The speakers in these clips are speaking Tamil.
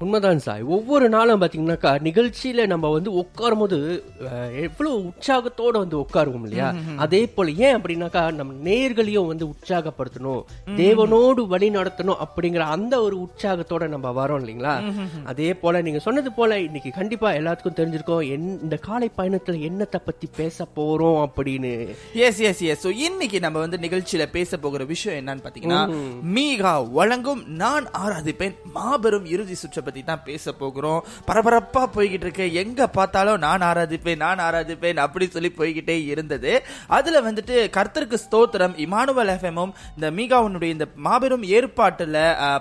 உண்மைதான் சாய் ஒவ்வொரு நாளும் பாத்தீங்கன்னாக்கா நிகழ்ச்சியில நம்ம வந்து உட்காரும் போது அஹ், எவ்வளவு உற்சாகத்தோட வந்து உட்காருவோம் இல்லையா? அதே போல ஏன் அப்படின்னாக்கா நம்ம நேர்களையும் வந்து உற்சாகப்படுத்தணும். தேவனோடு வழி நடத்தணும் அப்படிங்கிற அந்த ஒரு உற்சாகத்தோட நம்ம வரோம் இல்லைங்களா? அதே போல நீங்க சொன்னது போல இன்னைக்கு கண்டிப்பா எல்லாத்துக்கும் தெரிஞ்சிருக்கோம் என்- இந்த காலை பயணத்துல என்னத்தை பத்தி பேச போறோம் அப்படின்னு. எஸ் எஸ் எஸ் ஸோ இன்னைக்கு நம்ம வந்து நிகழ்ச்சியில பேச போகிற விஷயம் என்னன்னு பாத்தீங்கன்னா மீகா வழங்கும் நான் ஆராதிப்பேன் மாபெரும் இறுதி சுற்றை பத்தி தான் பேச போகிறோம். பரபரப்பா போய்கிட்டு இருக்கு எங்க பார்த்தாலும் நான் ஆராதிப்பேன் நான் ஆராதிப்பேன் அப்படி சொல்லி போய்கிட்டே இருந்தது. அதுல வந்துட்டு கர்த்தருக்கு ஸ்தோத்திரம் இமானுவல் எஃப்எம்மும் இந்த மீகாவுனுடைய இந்த மாபெரும் ஏற்பாட்டுல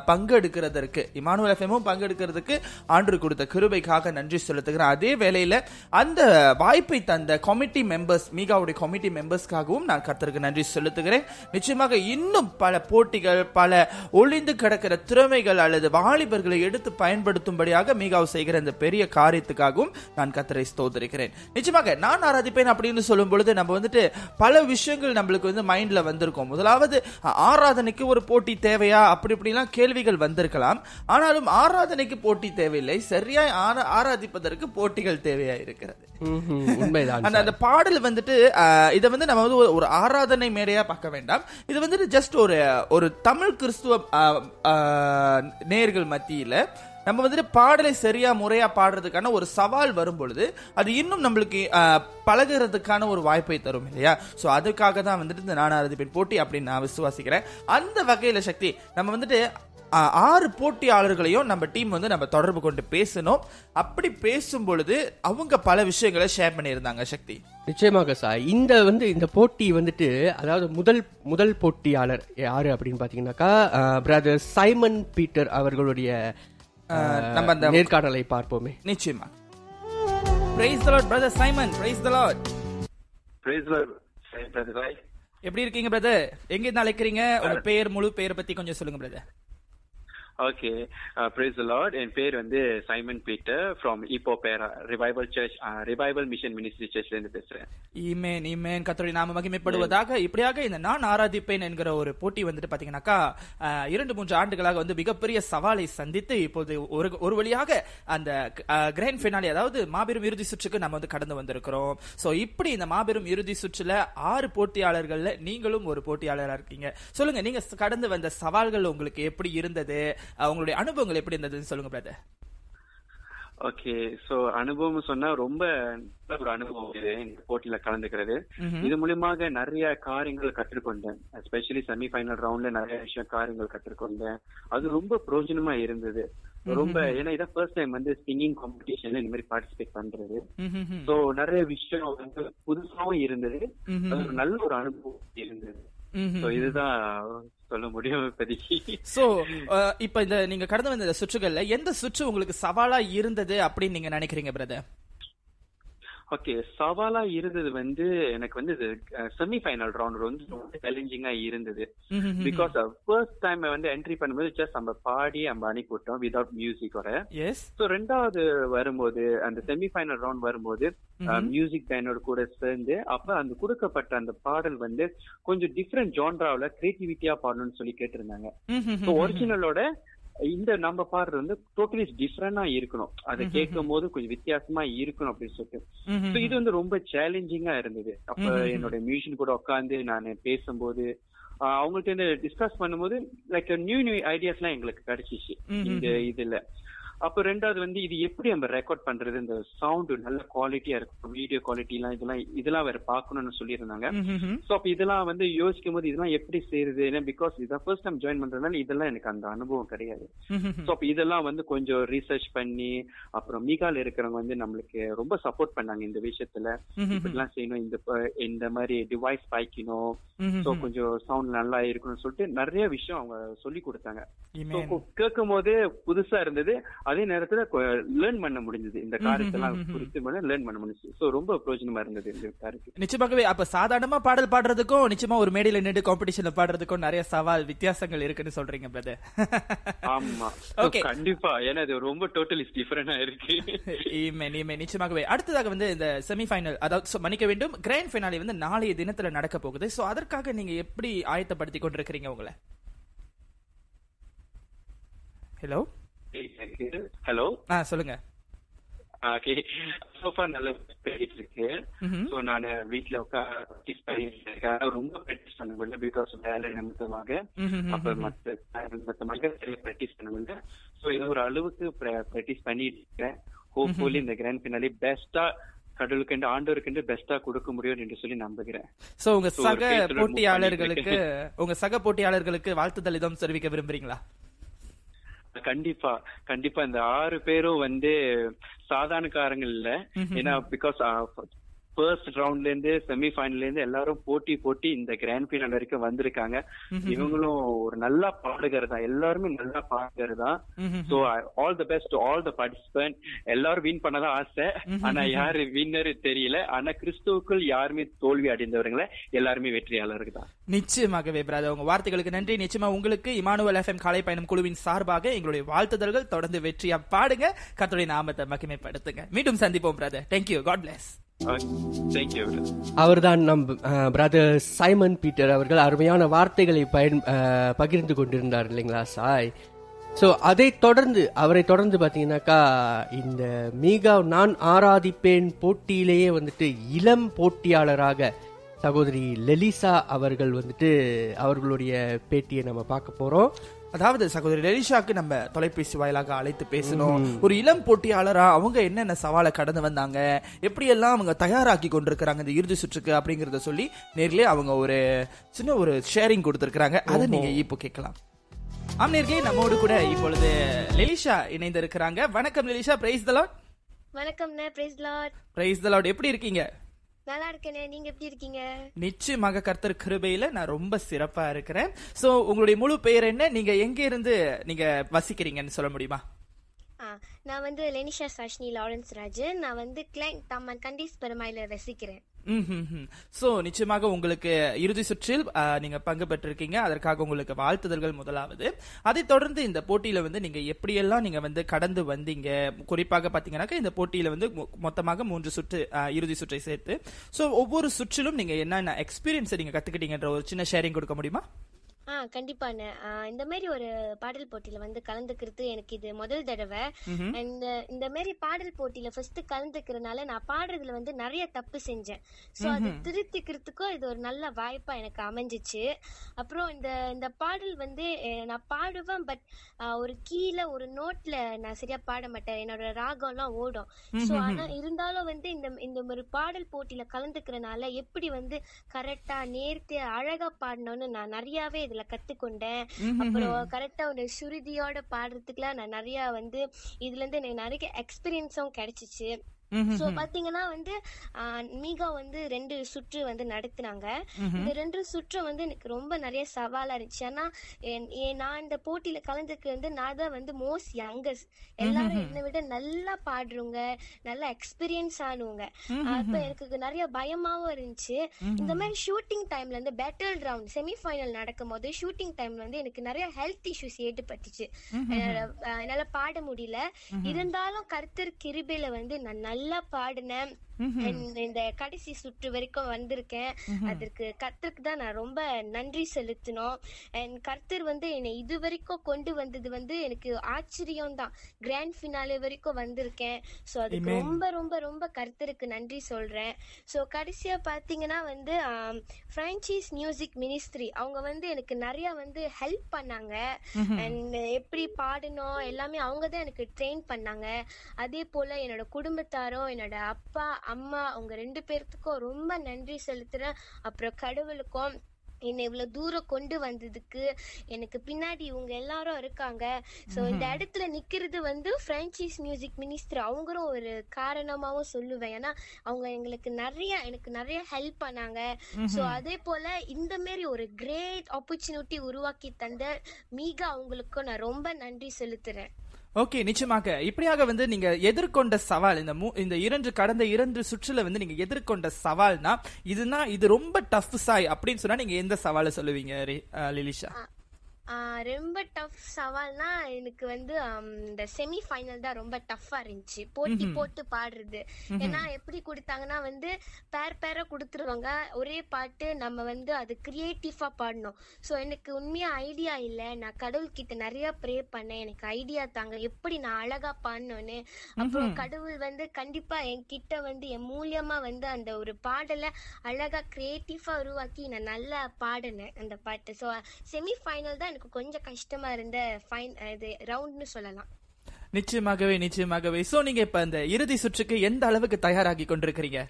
பங்கெடுக்கிறதற்கு இமானுவல் எஃப்எம்மும் பங்கெடுக்கிறதுக்கு ஆண்டு கொடுத்த கிருபைக்காக நன்றி செலுத்துகிறேன். அதே வேளையில அந்த வாய்ப்பை தந்த கமிட்டி மெம்பர்ஸ் மீகாவுடைய கமிட்டி மெம்பர்ஸ்க்காகவும் நான் கர்த்தருக்கு நன்றி செலுத்துகிறேன். நிச்சயமாக இன்னும் பல போட்டிகள் பல ஒளிந்து கிடக்கிற திறமைகள் அல்லது வாலிபர்களை எடுத்து பயன்படுத்தும்படியாக மீகாவு செய்கிற இந்த பெரிய காரியத்துக்காகவும் நான் கர்த்தரை ஸ்தோத்தரிக்கிறேன். நிச்சயமாக நான் ஆராதிப்பேன் அப்படின்னு சொல்லும் பொழுது நம்ம வந்துட்டு பல விஷயங்கள் நம்மளுக்கு வந்து மைண்ட்ல வந்திருக்கும். முதலாவது ஆராதனைக்கு ஒரு போட்டி தேவையா? அப்படி இப்படிலாம் கேள்விகள் வந்திருக்கலாம். ஆனாலும் ஆராதனைக்கு போட்டி தேவையில்லை. சரியாய் ஆரா- ஆராதிப்பதற்கு போட்டிகள் தேவையா இருக்கிறது. அந்த பாடல் வந்துட்டு இதை வந்து நம்ம வந்து ஒரு- ஆராதனை மேடையா பார்க்க வேண்டாம். இது வந்துட்டு ஜஸ்ட் ஒரு ஒரு தமிழ் கிறிஸ்துவ நேயர்கள் மத்தியில நம்ம வந்துட்டு பாடலை சரியா முறையா பாடுறதுக்கான ஒரு சவால் வரும் பொழுது அது இன்னும் நம்மளுக்கு பழகிறதுக்கான பழகுறதுக்கான ஒரு வாய்ப்பை தரும் இல்லையா? ஸோ அதுக்காக தான் வந்துட்டு இந்த நானாரதிப்பின் போட்டி அப்படின்னு நான் விசுவாசிக்கிறேன். அந்த வகையில சக்தி நம்ம வந்துட்டு ஆறு போட்டியாளர்களையும் நம்ம டீம் வந்து நம்ம தொடர்பு கொண்டு பேசணும் அப்படி பேசும் பொழுது அவங்க பல விஷயங்களை ஷேர் பண்ணியிருந்தாங்க சக்தி. நிச்சயமாக சார். இந்த வந்து இந்த போட்டி வந்துட்டு அதாவது முதல் முதல் போட்டியாளர் யாரு அப்படின்னு பாத்தீங்கன்னாக்கா பிரதர் சைமன் பீட்டர் அவர்களுடைய நம்ம அந்த நேர்காணலை பார்ப்போமே. நிச்சயமா. Praise the Lord brother Simon praise the Lord Praise the Lord. Say, Brother Rai. எப்படி இருக்கீங்க பிரதர் எங்க இருந்து அழைக்கிறீங்க? உங்க பேர் முழு பேரை பத்தி கொஞ்சம் சொல்லுங்க பிரதர் ஓகே பிரைஸ் லார்ட் என் பேர் வந்து சைமன் பீட்டர் ஃப்ரம் இப்போ பேரா revival church revival mission ministry சர்ச்ல இருந்து பேசுறேன். ஈமேன் ஈமேன் கத்தோடைய நாம மகிமைப்படுவதாக. இப்படியாக இந்த நான் ஆராதிப்பேன் என்கிற ஒரு போட்டி வந்துட்டு பாத்தீங்கன்னாக்கா இரண்டு மூன்று ஆண்டுகளாக வந்து மிகப்பெரிய சவாலை சந்தித்து இப்போது ஒரு ஒரு வழியாக அந்த கிராண்ட் ஃபினாலி அதாவது மாபெரும் இறுதி சுற்றுக்கு நம்ம வந்து கடந்து வந்திருக்கிறோம். சோ இப்படி இந்த மாபெரும் இறுதி சுற்றுல ஆறு போட்டியாளர்கள்ல நீங்களும் ஒரு போட்டியாளராக இருக்கீங்க. சொல்லுங்க நீங்க கடந்து வந்த சவால்கள் உங்களுக்கு எப்படி இருந்தது? உங்களுடைய அனுபவங்கள் எப்படி இருந்ததுன்னு சொல்லுங்க பிரதர் ஓகே சோ அனுபவம் சொன்னா ரொம்ப நல்ல ஒரு அனுபவம் இது இந்த போட்டியில கலந்துக்கிறது. இது மூலியமாக நிறைய காரியங்கள் கற்றுக்கொண்டேன் எஸ்பெஷலி செமி ஃபைனல் ரவுண்ட்ல நிறைய விஷயம் காரியங்கள் கற்றுக்கொண்டேன் அது ரொம்ப பிரயோஜனமா இருந்தது. ரொம்ப ஏன்னா இதான் ஃபர்ஸ்ட் டைம் வந்து சிங்கிங் காம்படிஷன்ல இந்த மாதிரி பார்ட்டிசிபேட் பண்றது. சோ நிறைய விஷயம் வந்து புதுசாவும் இருந்தது. நல்ல ஒரு அனுபவம் இருந்தது. இதுதான் சொல்ல முடியும் இப்போதைக்கு. சோ இப்ப இந்த நீங்க கடந்து வந்த சுற்றுகள்ல எந்த சுற்று உங்களுக்கு சவாலா இருந்தது அப்படின்னு நீங்க நினைக்கிறீங்க பிரதர் ஓகே சவாலா இருந்தது வந்து எனக்கு வந்து செமி ஃபைனல் ரவுண்ட் வந்து ரொம்ப சேலஞ்சிங்கா இருந்தது. பிகாஸ் ஃபர்ஸ்ட் டைம் வந்து என்ட்ரி பண்ணும்போது ஜஸ்ட் நம்ம பாடி நம்ம அனுப்பி விட்டோம் வித்வுட் மியூசிக்கோட ஸோ ரெண்டாவது வரும்போது அந்த செமி ஃபைனல் ரவுண்ட் வரும்போது மியூசிக் பேனோட கூட சேர்ந்து அப்ப அந்த கொடுக்கப்பட்ட அந்த பாடல் வந்து கொஞ்சம் டிஃப்ரெண்ட் ஜான்ராவில் கிரியேட்டிவிட்டியா பாடணும்னு சொல்லி கேட்டிருந்தாங்க. ஸோ ஒரிஜினலோட இந்த நம்ம பாடுறது வந்து டோட்டலி டிஃப்ரெண்டா இருக்கணும். அதை கேட்கும் போது கொஞ்சம் வித்தியாசமா இருக்கணும் அப்படின்னு சொல்லிட்டு. இது வந்து ரொம்ப சேலஞ்சிங்கா இருந்தது. அப்ப என்னோட மியூசியன் கூட உட்காந்து நான் பேசும்போது அவங்கள்ட்ட டிஸ்கஸ் பண்ணும்போது லைக் நியூ நியூ ஐடியாஸ் எல்லாம் எங்களுக்கு கிடைச்சிச்சு. இந்த இதுல. அப்ப ரெண்டாவது வந்து இது எப்படி நம்ம ரெக்கார்ட் பண்றது? இந்த சவுண்ட் நல்ல குவாலிட்டியா இருக்கும் வீடியோ குவாலிட்டி எல்லாம் இதெல்லாம் இதெல்லாம் வேற பார்க்கணும்னு சொல்லியிருந்தாங்க. சோ அப்ப இதெல்லாம் வந்து யோசிக்கும் போது இதெல்லாம் எப்படி செய்யறது ஏன்னா பிகாஸ் இதான் ஃபர்ஸ்ட் டைம் ஜாயின் பண்றதுனால இதெல்லாம் எனக்கு அந்த அனுபவம் கிடையாது. சோ அப்ப இதெல்லாம் வந்து கொஞ்சம் ரீசர்ச் பண்ணி அப்புறம் மீகால இருக்கிறவங்க வந்து நம்மளுக்கு ரொம்ப சப்போர்ட் பண்ணாங்க இந்த விஷயத்துல. இப்படிலாம் செய்யணும் இந்த இந்த மாதிரி டிவைஸ் பாய்க்கணும். சோ கொஞ்சம் சவுண்ட் நல்லா இருக்கணும்னு சொல்லிட்டு நிறைய விஷயம் அவங்க சொல்லி கொடுத்தாங்க. கேட்கும் போது புதுசா இருந்தது. அதே நேரத்துல லேர்ன் பண்ண முடிஞ்சது. இந்த காரியத்தெல்லாம் குறித்து லேர்ன் பண்ண முடிஞ்சது. சோ ரொம்ப பிரயோஜனமா இருந்தது இந்த காரியத்துக்கு. நிச்சயமாகவே அப்ப சாதாரணமா பாடல் பாடுறதுக்கும் நிச்சயமா ஒரு மேடையில நின்று காம்படிஷன்ல பாடுறதுக்கும் நிறைய சவால் வித்தியாசங்கள் இருக்குன்னு சொல்றீங்க பிரதர் ஆமா. Okay. கண்டிப்பா. ஏன்னா இது ரொம்ப டோட்டலி டிஃபரெண்டா இருக்கு. ஈமே ஈமே நிச்சயமாகவே. அடுத்ததாக வந்து இந்த செமிஃபைனல் அதாவது so, மன்னிக்க வேண்டும். கிராண்ட் ஃபைனாலே வந்து நாளைய தினத்துல நடக்க போகுது. சோ அதற்காக நீங்க எப்படி ஆயத்தப்படுத்தி கொண்டிருக்கிறீங்க உங்களை? ஹலோ ஹலோ ஆ சொல்லுங்க. ஓகே சோஃபா நல்ல போயிட்டு இருக்கு சோ நான் வீட்ல உட்காந்து ரொம்ப ப்ராக்டிஸ் பண்ண முடியல பிகாஸ் வேலை நிமித்தமாக. அப்ப மத்த மத்தமாக சரியா ப்ராக்டிஸ் பண்ண முடியல. சோ இது ஒரு அளவுக்கு ப்ராக்டிஸ் பண்ணிட்டு இருக்கேன். ஹோப்ஃபுல்லி இந்த கிராண்ட் ஃபினாலே பெஸ்டா கடவுளுக்கு ஆண்டவருக்கு பெஸ்டா கொடுக்க முடியும் என்று சொல்லி நம்புகிறேன். சோ உங்க சக போட்டியாளர்களுக்கு உங்க சக போட்டியாளர்களுக்கு வாழ்த்துதல் எதுவும் தெரிவிக்க விரும்புறீங்களா? கண்டிப்பா கண்டிப்பா. இந்த ஆறு பேரும் வந்து சாதாரணக்காரங்க இல்ல. ஏன்னா பிகாஸ் ஃபர்ஸ்ட் ரவுண்ட்ல இருந்து செமி ஃபைனல்ல இருந்து எல்லாரும் போட்டி போட்டி இந்த கிராண்ட் ஃபைனல் வரைக்கும் வந்திருக்காங்க. இவங்களும் ஒரு நல்ல பாடுகர் தான் எல்லாருமே நல்ல பாடுகர் தான் so all the best all the participant எல்லாரும் வின் பண்ணதான் ஆசை. ஆனா யாரு வின்னர் தெரியல. ஆனா கிறிஸ்துவுக்குள் யாருமே தோல்வி அடைந்தவர்கள எல்லாருமே வெற்றியாளர்கள் தான். நிச்சயமாகவே பிரதர் உங்க வார்த்தைகளுக்கு நன்றி. நிச்சயமா உங்களுக்கு இமானுவல் எஃப்எம் காலை பயணம் குழுவின் சார்பாக எங்களுடைய வாழ்த்துதல்கள் தொடர்ந்து வெற்றியா பாடுங்க. கர்த்தருடைய நாமத்தை மகிமைப்படுத்துங்க. மீண்டும் சந்திப்போம் பிரதர் தேங்க்யூ காட் பிளஸ் அவர்தான் நம் பிரதர் சைமன் பீட்டர் அவர்கள் அருமையான வார்த்தைகளை பயன் பகிர்ந்து கொண்டிருந்தார் இல்லைங்களா சாய்? ஸோ அதை தொடர்ந்து அவரை தொடர்ந்து பார்த்தீங்கன்னாக்கா இந்த மீகா நான் ஆராதிப்பேன் போட்டியிலேயே வந்துட்டு இளம் போட்டியாளராக சகோதரி லெலிசா அவர்கள் வந்துட்டு அவர்களுடைய பேட்டியை நம்ம பார்க்க போகிறோம் அதாவது சகோதரி லலிஷாக்கு நம்ம தொலைபேசி வாயிலாக அழைத்து பேசணும் ஒரு இளம் போட்டியாளரா அவங்க என்னென்ன சவாலை கடந்து வந்தாங்க? எப்படியெல்லாம் அவங்க தயாராக்கி கொண்டிருக்கிறாங்க இந்த இறுதி சுற்றுக்கு அப்படிங்கறத சொல்லி நேர்லயே அவங்க ஒரு சின்ன ஒரு ஷேரிங் கொடுத்திருக்கிறாங்க. அதை நீங்க இப்போ கேட்கலாம். ஆம் நேர்களே நம்மோடு கூட இப்பொழுது லெலிஷா இணைந்திருக்கிறாங்க. வணக்கம் Lelisha praise the Lord வணக்கம்ண்ணே praise Lord praise the Lord எப்படி இருக்கீங்க? நல்லா இருக்கேனே நீங்க எப்படி இருக்கீங்க? நிச்சயமாக கர்த்தர் கிருபையில நான் ரொம்ப சிறப்பா இருக்கிறேன். சோ உங்களுடைய முழு பெயர் என்ன? நீங்க எங்க இருந்து நீங்க வசிக்கிறீங்கன்னு சொல்ல முடியுமா? நான் வந்து லெனிஷா சாஷ்னி லாரன்ஸ் ராஜன். நான் வந்து கிளைங் தம்மன் கண்டீஸ் பெருமாயில ரசிக்கிறேன் சோ நிச்சயமாக உங்களுக்கு இறுதி சுற்றில் நீங்க பங்கு பெற்றிருக்கீங்க. அதற்காக உங்களுக்கு வாழ்த்துதல்கள் முதலாவது. அதைத் தொடர்ந்து இந்த போட்டியில வந்து நீங்க எப்படியெல்லாம் நீங்க வந்து கடந்து வந்தீங்க? குறிப்பாக பாத்தீங்கன்னாக்க இந்த போட்டியில வந்து மொத்தமாக மூன்று சுற்று இறுதி சுற்றை சேர்த்து. சோ ஒவ்வொரு சுற்றிலும் நீங்க என்னென்ன எக்ஸ்பீரியன்ஸ் நீங்க கத்துக்கிட்டீங்கன்ற ஒரு சின்ன ஷேரிங் கொடுக்க முடியுமா? ஆ கண்டிப்பாண்ணே. இந்த மாதிரி ஒரு பாடல் போட்டியில வந்து கலந்துக்கிறது எனக்கு இது முதல் தடவை. இந்த இந்த மாதிரி பாடல் போட்டியில ஃபர்ஸ்ட் கலந்துக்கிறதுனால நான் பாடுறதுல வந்து நிறைய தப்பு செஞ்சேன். சோ அது திருத்திக்கிறதுக்கும் இது ஒரு நல்ல வாய்ப்பா எனக்கு அமைஞ்சிச்சு. அப்புறம் இந்த இந்த பாடல் வந்து நான் பாடுவேன் பட் ஒரு கீழே ஒரு நோட்ல நான் சரியா பாட மாட்டேன். என்னோட ராகம்லாம் ஓடும். சோ ஆனா இருந்தாலும் வந்து இந்த இந்த ஒரு பாடல் போட்டியில கலந்துக்கிறனால எப்படி வந்து கரெக்டா நேர்த்தியா அழகா பாடணும்னு நான் நிறையவே இதுல கத்துக்கொண்டேன். அப்புறம் கரெக்டா ஒரு சுருதியோட பாடுறதுக்குலாம் நான் நிறைய வந்து இதுல இருந்து எனக்கு நிறைய எக்ஸ்பீரியன்ஸும் கிடைச்சிச்சு. சோ பாத்தீங்கன்னா வந்து மீகா வந்து ரெண்டு சுற்று வந்து நடத்துனாங்க. இந்த ரெண்டு சுற்று வந்து எனக்கு ரொம்ப நிறைய சவாலா இருந்துச்சு. என் நான் இந்த போட்டியில கலந்துக்கு வந்து நான் தான் வந்து மோஸ்ட் யங்கஸ்ட் எல்லாரும் என்னை விட நல்லா பாடுறவங்க நல்ல எக்ஸ்பீரியன்ஸ் ஆனவங்க. அப்ப எனக்கு நிறைய பயமாவும் இருந்துச்சு. இந்த மாதிரி ஷூட்டிங் டைம்ல இருந்து பேட்டில் ரவுண்ட் செமி ஃபைனல் நடக்கும் போது ஷூட்டிங் டைம்ல வந்து எனக்கு நிறைய ஹெல்த் இஷ்யூஸ் ஏற்பட்டுச்சு. என்னால பாட முடியல. இருந்தாலும் கர்த்தர் கிருபையில வந்து நான் நல்லா பாடினேன் இந்த கடைசி சுற்று வரைக்கும் வந்திருக்கேன். அதற்கு கர்த்தருக்கு தான் நான் ரொம்ப நன்றி செலுத்தணும் அண்ட் கர்த்தர் வந்து என்னை இது வரைக்கும் கொண்டு வந்தது வந்து எனக்கு ஆச்சரியம் தான் கிராண்ட் ஃபினாலே வரைக்கும் வந்திருக்கேன். ஸோ அதுக்கு. ரொம்ப ரொம்ப ரொம்ப கர்த்தருக்கு நன்றி சொல்றேன். ஸோ கடைசியா பாத்தீங்கன்னா வந்து பிரான்ச்சைஸ் மியூசிக் மினிஸ்ட்ரி அவங்க வந்து எனக்கு நிறைய வந்து ஹெல்ப் பண்ணாங்க. அண்ட் எப்படி பாடணும் எல்லாமே அவங்க தான் எனக்கு ட்ரெயின் பண்ணாங்க. அதே போல என்னோட குடும்பத்தாரும் என்னோட அப்பா அம்மா அவங்க ரெண்டு பேர்த்துக்கும் ரொம்ப நன்றி செலுத்துறேன். அப்புறம் கடவுளுக்கும் என்னை இவ்வளவு தூரம் கொண்டு வந்ததுக்கு எனக்கு பின்னாடி இவங்க எல்லாரும் இருக்காங்க. சோ இந்த இடத்துல நிக்கிறது வந்து பிரான்ச்சைஸ் மியூசிக் மினிஸ்டர் அவங்களும் ஒரு காரணமாவும் சொல்லுவேன். ஏன்னா அவங்க எங்களுக்கு நிறைய எனக்கு நிறைய ஹெல்ப் பண்ணாங்க. சோ அதே போல இந்த மாதிரி ஒரு கிரேட் ஆப்பர்ச்சுனிட்டி உருவாக்கி தந்த மீக அவங்களுக்கும் நான் ரொம்ப நன்றி செலுத்துறேன். ஓகே நிச்சயமாக. இப்படியாக வந்து நீங்க எதிர்கொண்ட சவால் இந்த மூ- இந்த இரண்டு கடந்த இரண்டு சுற்றுல வந்து நீங்க எதிர்கொண்ட சவால்னா இதுனா இது ரொம்ப டஃப் சாய் அப்படின்னு சொன்னா நீங்க எந்த சவாலை சொல்லுவீங்க லிலிஷா? ரொம்ப டஃப் சவால்னா எனக்கு வந்து இந்த செமி ஃபைனல் தான் ரொம்ப டஃப்பா இருந்துச்சு. போட்டி போட்டு பாடுறது. ஏன்னா எப்படி கொடுத்தாங்கன்னா வந்து பேர் பேரா கொடுத்துருவாங்க. ஒரே பாட்டு நம்ம வந்து அது கிரியேட்டிவா பாடணும். சோ எனக்கு உண்மையா ஐடியா இல்ல. நான் கடவுள்கிட்ட நிறைய ப்ரே பண்ணேன். எனக்கு ஐடியா தாங்க. எப்படி நான் அழகா பாடணும்னு. அப்புறம் கடவுள் வந்து கண்டிப்பா என்கிட்ட வந்து என் மூலியமா வந்து அந்த ஒரு பாடலை அழகா கிரியேட்டிவா உருவாக்கி நான் நல்லா பாடினேன் அந்த பாட்டு. ஸோ செமி ஃபைனல் தான் எனக்கு கொஞ்சம் கஷ்டமா இருந்த ஃபைன் இது ரவுண்ட்னு சொல்லலாம். நிச்சயமாகவே நிச்சயமாகவே. சோ நீங்க இப்ப இந்த இறுதி சுற்றுக்கு எந்த அளவுக்கு தயாராகி கொண்டிருக்கிறீங்க?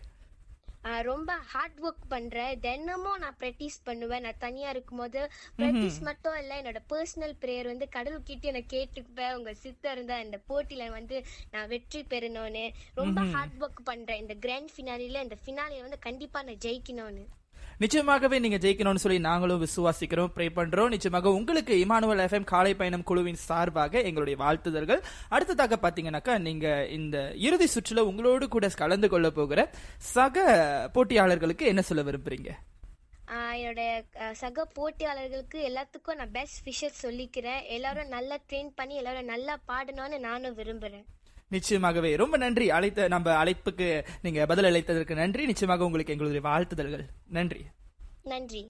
ரொம்ப ஹார்ட் ஒர்க் பண்றேன் தினமும் நான் ப்ராக்டிஸ் பண்ணுவேன். நான் தனியா இருக்கும்போது ப்ராக்டிஸ் மட்டும் இல்ல என்னோட பர்சனல் ப்ரேயர் வந்து கடவுள்கிட்ட நான் கேட்டுக்குவேன் உங்க சித்தர் இருந்தா இந்த போட்டியில வந்து நான் வெற்றி பெறணும்னு. ரொம்ப ஹார்ட் ஒர்க் பண்றேன். இந்த கிராண்ட் ஃபினாலில இந்த ஃபினாலில வந்து கண்டிப்பா நான் ஜெயிக்கணும்னு. நிச்சயமாகவே நீங்க ஜெயிக்கணும்னு சொல்லி நாங்களும் விசுவாசிக்கிறோம் ப்ரே பண்றோம். நிச்சயமாக உங்களுக்கு இமானுவல் எஃப்எம் காலை பயணம் குழுவின் சார்பாக எங்களுடைய வாழ்த்துதல்கள். அடுத்ததாக பாத்தீங்கன்னாக்கா நீங்க இந்த இறுதி சுற்றுல உங்களோடு கூட கலந்து கொள்ள போகிற சக போட்டியாளர்களுக்கு என்ன சொல்ல விரும்புறீங்க? என்னுடைய சக போட்டியாளர்களுக்கு எல்லாத்துக்கும் நான் பெஸ்ட் விஷஸ் சொல்லிக்கிறேன். எல்லாரும் நல்லா ட்ரெயின் பண்ணி எல்லாரும் நல்லா பாடணும்னு நானும் விரும்புறேன். நிச்சயமாகவே. ரொம்ப நன்றி. அழைத்த நம்ம அழைப்புக்கு நீங்க பதில் அளித்ததற்கு நன்றி. நிச்சயமாக உங்களுக்கு எங்களுடைய வாழ்த்துதல்கள். நன்றி. நன்றி.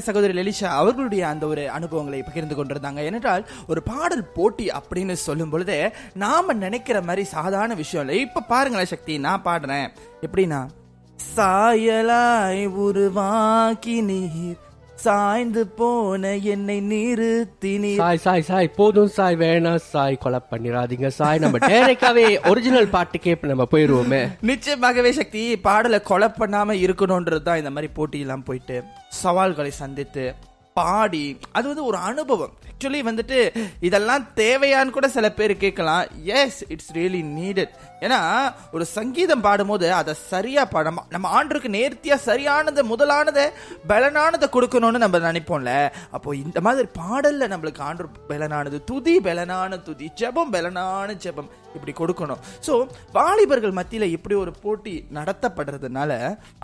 சகோதரி லலிஷா அவர்களுடைய அந்த ஒரு அனுபவங்களை பகிர்ந்து கொண்டிருந்தாங்க. ஏனென்றால் ஒரு பாடல் போட்டி அப்படின்னு சொல்லும் பொழுது நாம நினைக்கிற மாதிரி சாதாரண விஷயம் இல்லை. இப்ப பாருங்களேன் சக்தி நான் பாடுறேன். எப்படின்னா சாயலாய் உருவாக்கி நீர் சாய்ந்து போன என்னை நிறுத்தி நீர் சாய் சாய் சாய் போதும் சாய் வேணாம் சாய் கொலை பண்ணிடாதீங்க சாய். நம்ம டேரக்டாவே ஒரிஜினல் பாட்டுக்கே நம்ம போயிருவோமே நிச்சயமாகவே சக்தி பாடலை கொலை பண்ணாம இருக்கணும்ன்றது தான் இந்த மாதிரி போட்டியெல்லாம் போயிட்டு சவால்களை சந்தித்து பாடி அது வந்து ஒரு அனுபவம். ஆக்சுவலி வந்துட்டு இதெல்லாம் தேவையான்னு கூட சில பேர் கேட்கலாம். எஸ் இட்ஸ் ரியலி நீடட் ஏன்னா ஒரு சங்கீதம் பாடும்போது அதை சரியா பாடம் நம்ம ஆண்டுக்கு நேர்த்தியா சரியானதை முதலானதை பலனானதை கொடுக்கணும்னு நம்ம நினைப்போம்ல. அப்போ இந்த மாதிரி பாடல்ல நம்மளுக்கு ஆண்டு பலனானது துதி பலனான துதி ஜெபம் பலனான ஜெபம் இப்படி கொடுக்கணும். ஸோ வாலிபர்கள் மத்தியில் இப்படி ஒரு போட்டி நடத்தப்படுறதுனால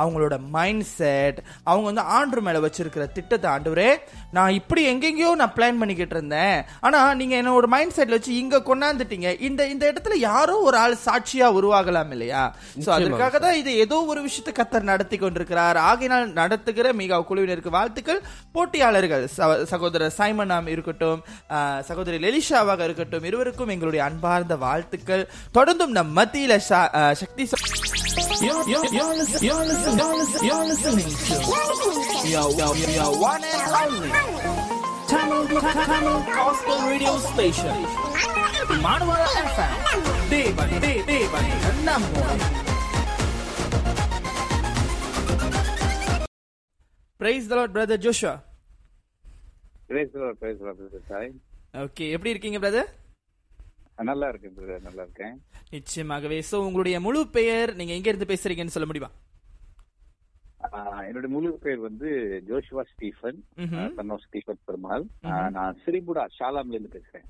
அவங்களோட மைண்ட் செட் அவங்க வந்து ஆண்டு மேலே வச்சிருக்கிற திட்டத்தை ஆண்டவரே நான் இப்படி எங்கெங்கேயோ நான் பிளான் பண்ணிக்கிட்டு இருந்தேன். ஆனால் நீங்கள் என்னோட மைண்ட் செட்டில் வச்சு இங்கே கொண்டாந்துட்டீங்க. இந்த இந்த இடத்துல யாரோ ஒரு ஆள் சாட்சியா உருவாகலாம் இல்லையா? சோ அதற்காக தான் இது ஏதோ ஒரு விஷயத்தை கத்தர் நடத்தி கொண்டிருக்கிறார் ஆகையினால் நடத்துகிற மிக குழுவினருக்கு வாழ்த்துக்கள். போட்டியாளர்கள் சகோதரர் சைமனாம் இருக்கட்டும் ஆஹ், சகோதரி லெலிஷாவாக இருக்கட்டும் இருவருக்கும் எங்களுடைய அன்பார்ந்த வாழ்த்துக்கள். தொடர்ந்தும் நம் மத்தியில சக்தி You're- you're- you're listen- you're listen- you're listen- you're listening to one and only. Tamil, Tamil Gospel Radio Station. FM. One. Praise the Lord, brother Joshua. பேசுறோம் பேசுறோம் சாய் ஓகே எப்படி இருக்கீங்க பிரதர் நல்லா இருக்கேன் நல்லா இருக்கேன் நிச்சயமாகவே சோ உங்களுடைய முழு பெயர் நீங்க எங்க இருந்து பேசுறீங்கன்னு சொல்ல முடியுமா என்னுடைய முழு பேர் வந்து Joshua Stephen. Son of Stephen Perumal. நான் ஸ்ரீபுடா ஷாலாம்ல இருந்து பேசுறேன்.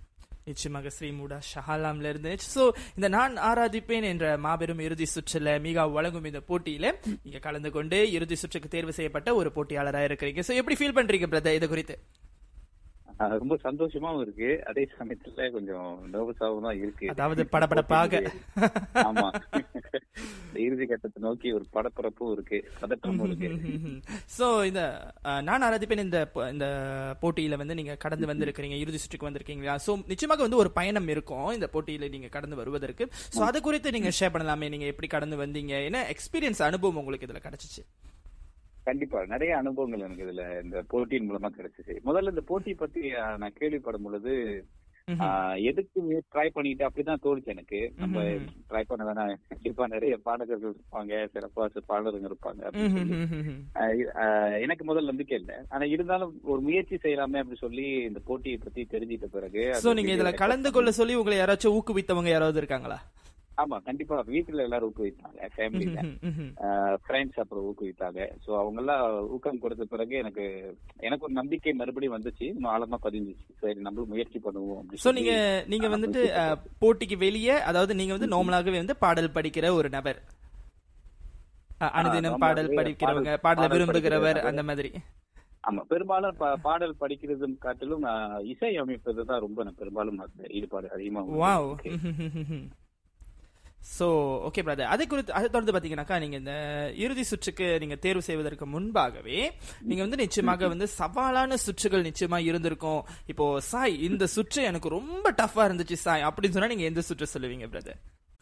நிச்சயமாக ஸ்ரீமுடா ஷஹாலாம்ல இருந்து சோ இந்த நான் ஆராதிப்பேன் என்ற மாபெரும் இறுதி சுற்றுல மிக வழங்கும் இந்த போட்டியில நீங்க கலந்து கொண்டு இறுதி சுற்றுக்கு தேர்வு செய்யப்பட்ட ஒரு போட்டியாளரா இருக்கிறீங்க. சோ எப்படி ஃபீல் பண்றீங்க பிரதர் இது குறித்து? ரொம்ப சந்தோஷமாவும் இருக்கு. அதே சமயத்துல கொஞ்சம் நர்வஸாவும் தான் இருக்கு. அதாவது படபடப்பாக. ஆமா. இறுதி கட்டத்தை நோக்கி ஒரு படப்பரப்பும் இருக்கு. பதற்றமும் இருக்கு. சோ இந்த நான் ஆராதிப்பேன் இந்த இந்த போட்டியில வந்து நீங்க கடந்து வந்திருக்கிறீங்க. இறுதி சுற்றுக்கு வந்திருக்கீங்களா? சோ நிச்சயமாக வந்து ஒரு பயணம் இருக்கும். இந்த போட்டியில நீங்க கடந்து வருவதற்கு. சோ அது குறித்து நீங்க ஷேர் பண்ணலாமே. நீங்க எப்படி கடந்து வந்தீங்க? என்ன எக்ஸ்பீரியன்ஸ் அனுபவம் உங்களுக்கு இதுல கிடைச்சிச்சு? கண்டிப்பா. நிறைய அனுபவங்கள் எனக்கு இதுல இந்த போட்டியின் மூலமா கிடைச்சிச்சு. முதல்ல இந்த போட்டி பத்தி நான் கேள்விப்படும் பொழுது எதுக்கு ட்ரை பண்ணிட்டு அப்படிதான் தோணுச்சு எனக்கு. நம்ம ட்ரை பண்ண வேணாம். கண்டிப்பா நிறைய பாடகர்கள் இருப்பாங்க சிறப்பா பாடகர்கள் இருப்பாங்க எனக்கு முதல்ல நம்பிக்கை இல்ல. ஆனா இருந்தாலும் ஒரு முயற்சி செய்யலாமே அப்படின்னு சொல்லி இந்த போட்டியை பத்தி தெரிஞ்சிட்ட பிறகு நீங்க இதுல கலந்து கொள்ள சொல்லி உங்களை யாராச்சும் ஊக்குவித்தவங்க யாராவது இருக்காங்களா? ஆமா கண்டிப்பா. வீட்டுல எல்லாரும் ஊக்குவித்தாங்க ஃபேமிலில ஃப்ரெண்ட்ஸ் அப்புறம் ஊக்குவித்தாங்க சோ அவங்க எல்லாம் ஊக்கம் கொடுத்த பிறகு எனக்கு எனக்கு ஒரு நம்பிக்கை மறுபடியும் வந்துச்சு. ஆழமா பதிஞ்சிச்சு. சரி நம்மளும் முயற்சி பண்ணுவோம் சோ நீங்க நீங்க வந்துட்டு போட்டிக்கு வெளியே அதாவது நீங்க வந்து நார்மலாகவே வந்து பாடல் படிக்கிற ஒரு நபர். அனுதினம் பாடல் படிக்கிறவங்க பாடல் விரும்புகிறவர். அந்த மாதிரி. ஆமா பெரும்பாலும் பாடல் படிக்கிறதும் காட்டிலும் இசை அமைப்பது தான் ரொம்ப பெரும்பாலும் ஈடுபாடு அதிகமா சோ ஓகே பிரதர் அதை குறித்து அதை தொடர்ந்து பாத்தீங்கன்னாக்கா நீங்க இந்த இறுதி சுற்றுக்கு நீங்க தேர்வு செய்வதற்கு முன்பாகவே நீங்க வந்து நிச்சயமாக வந்து சவாலான சுற்றுகள் நிச்சயமா இருந்திருக்கும். இப்போ சாய் இந்த சுற்று எனக்கு ரொம்ப டஃபா இருந்துச்சு சாய் அப்படின்னு சொன்னா நீங்க எந்த சுற்று சொல்லுவீங்க brother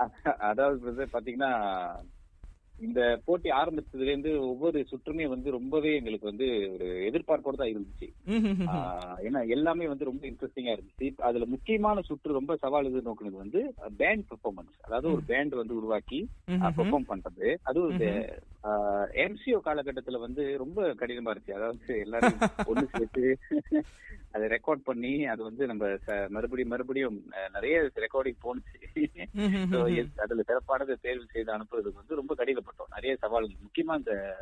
அதாவது brother பாத்தீங்கன்னா இந்த போட்டி ஆரம்பிச்சதுல இருந்து ஒவ்வொரு சுற்றுமே வந்து ரொம்பவே எங்களுக்கு வந்து ஒரு எதிர்பார்ப்போட தான் இருந்துச்சு. ஏன்னா எல்லாமே வந்து ரொம்ப இன்ட்ரெஸ்டிங்கா இருந்துச்சு. அதுல முக்கியமான சுற்று ரொம்ப சவால் இது நோக்குனது வந்து பேண்ட் பெர்ஃபார்மன்ஸ் அதாவது ஒரு பேண்ட் வந்து உருவாக்கி பெர்ஃபார்ம் பண்றது. அதுவும் எம்சிஓ காலகட்டத்துல வந்து ரொம்ப கடினமா இருந்துச்சு. அதாவது எல்லாரும் ஒண்ணு சேர்த்து அதை ரெக்கார்ட் பண்ணி அது வந்து நம்ம மறுபடியும் மறுபடியும் நிறைய ரெக்கார்டிங் எஸ், அதுல சிறப்பானதை தேர்வு செய்து அனுப்புறதுக்கு வந்து ரொம்ப கடினப்பட்டோம். நிறைய சவால்கள். முக்கியமா இந்த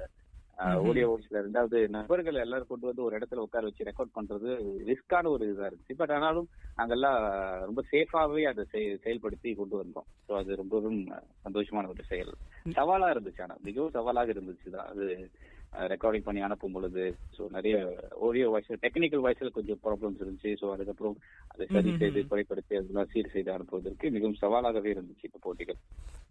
ஓடியோ வாய்ஸ்ல ரெண்டாவது நபர்கள் எல்லாரும் கொண்டு வந்து ஒரு இடத்துல உட்கார வச்சு ரெக்கார்ட் பண்றது ரிஸ்கான ஒரு இதா இருந்துச்சு. பட் ஆனாலும் நாங்கெல்லாம் ரொம்ப சேஃபாவே அதை செய- செயல்படுத்தி கொண்டு வந்தோம். ஸோ அது ரொம்பவும் சந்தோஷமான ஒரு செயல். சவாலா இருந்துச்சு. ஆனா மிகவும் சவாலாக இருந்துச்சு தான் அது ரெக்கார்டிங் பண்ணி அனுப்பும் பொழுது ஸோ நிறைய ஓடியோ வாய்ஸ் டெக்னிக்கல் வாய்ஸ்ல கொஞ்சம் ப்ராப்ளம்ஸ் இருந்துச்சு. ஸோ அதுக்கப்புறம் அதை சரி செய்து குறைப்படுத்தி அதெல்லாம் சீர் செய்து அனுப்புவதற்கு மிகவும் சவாலாகவே இருந்துச்சு இந்த போட்டிகள்.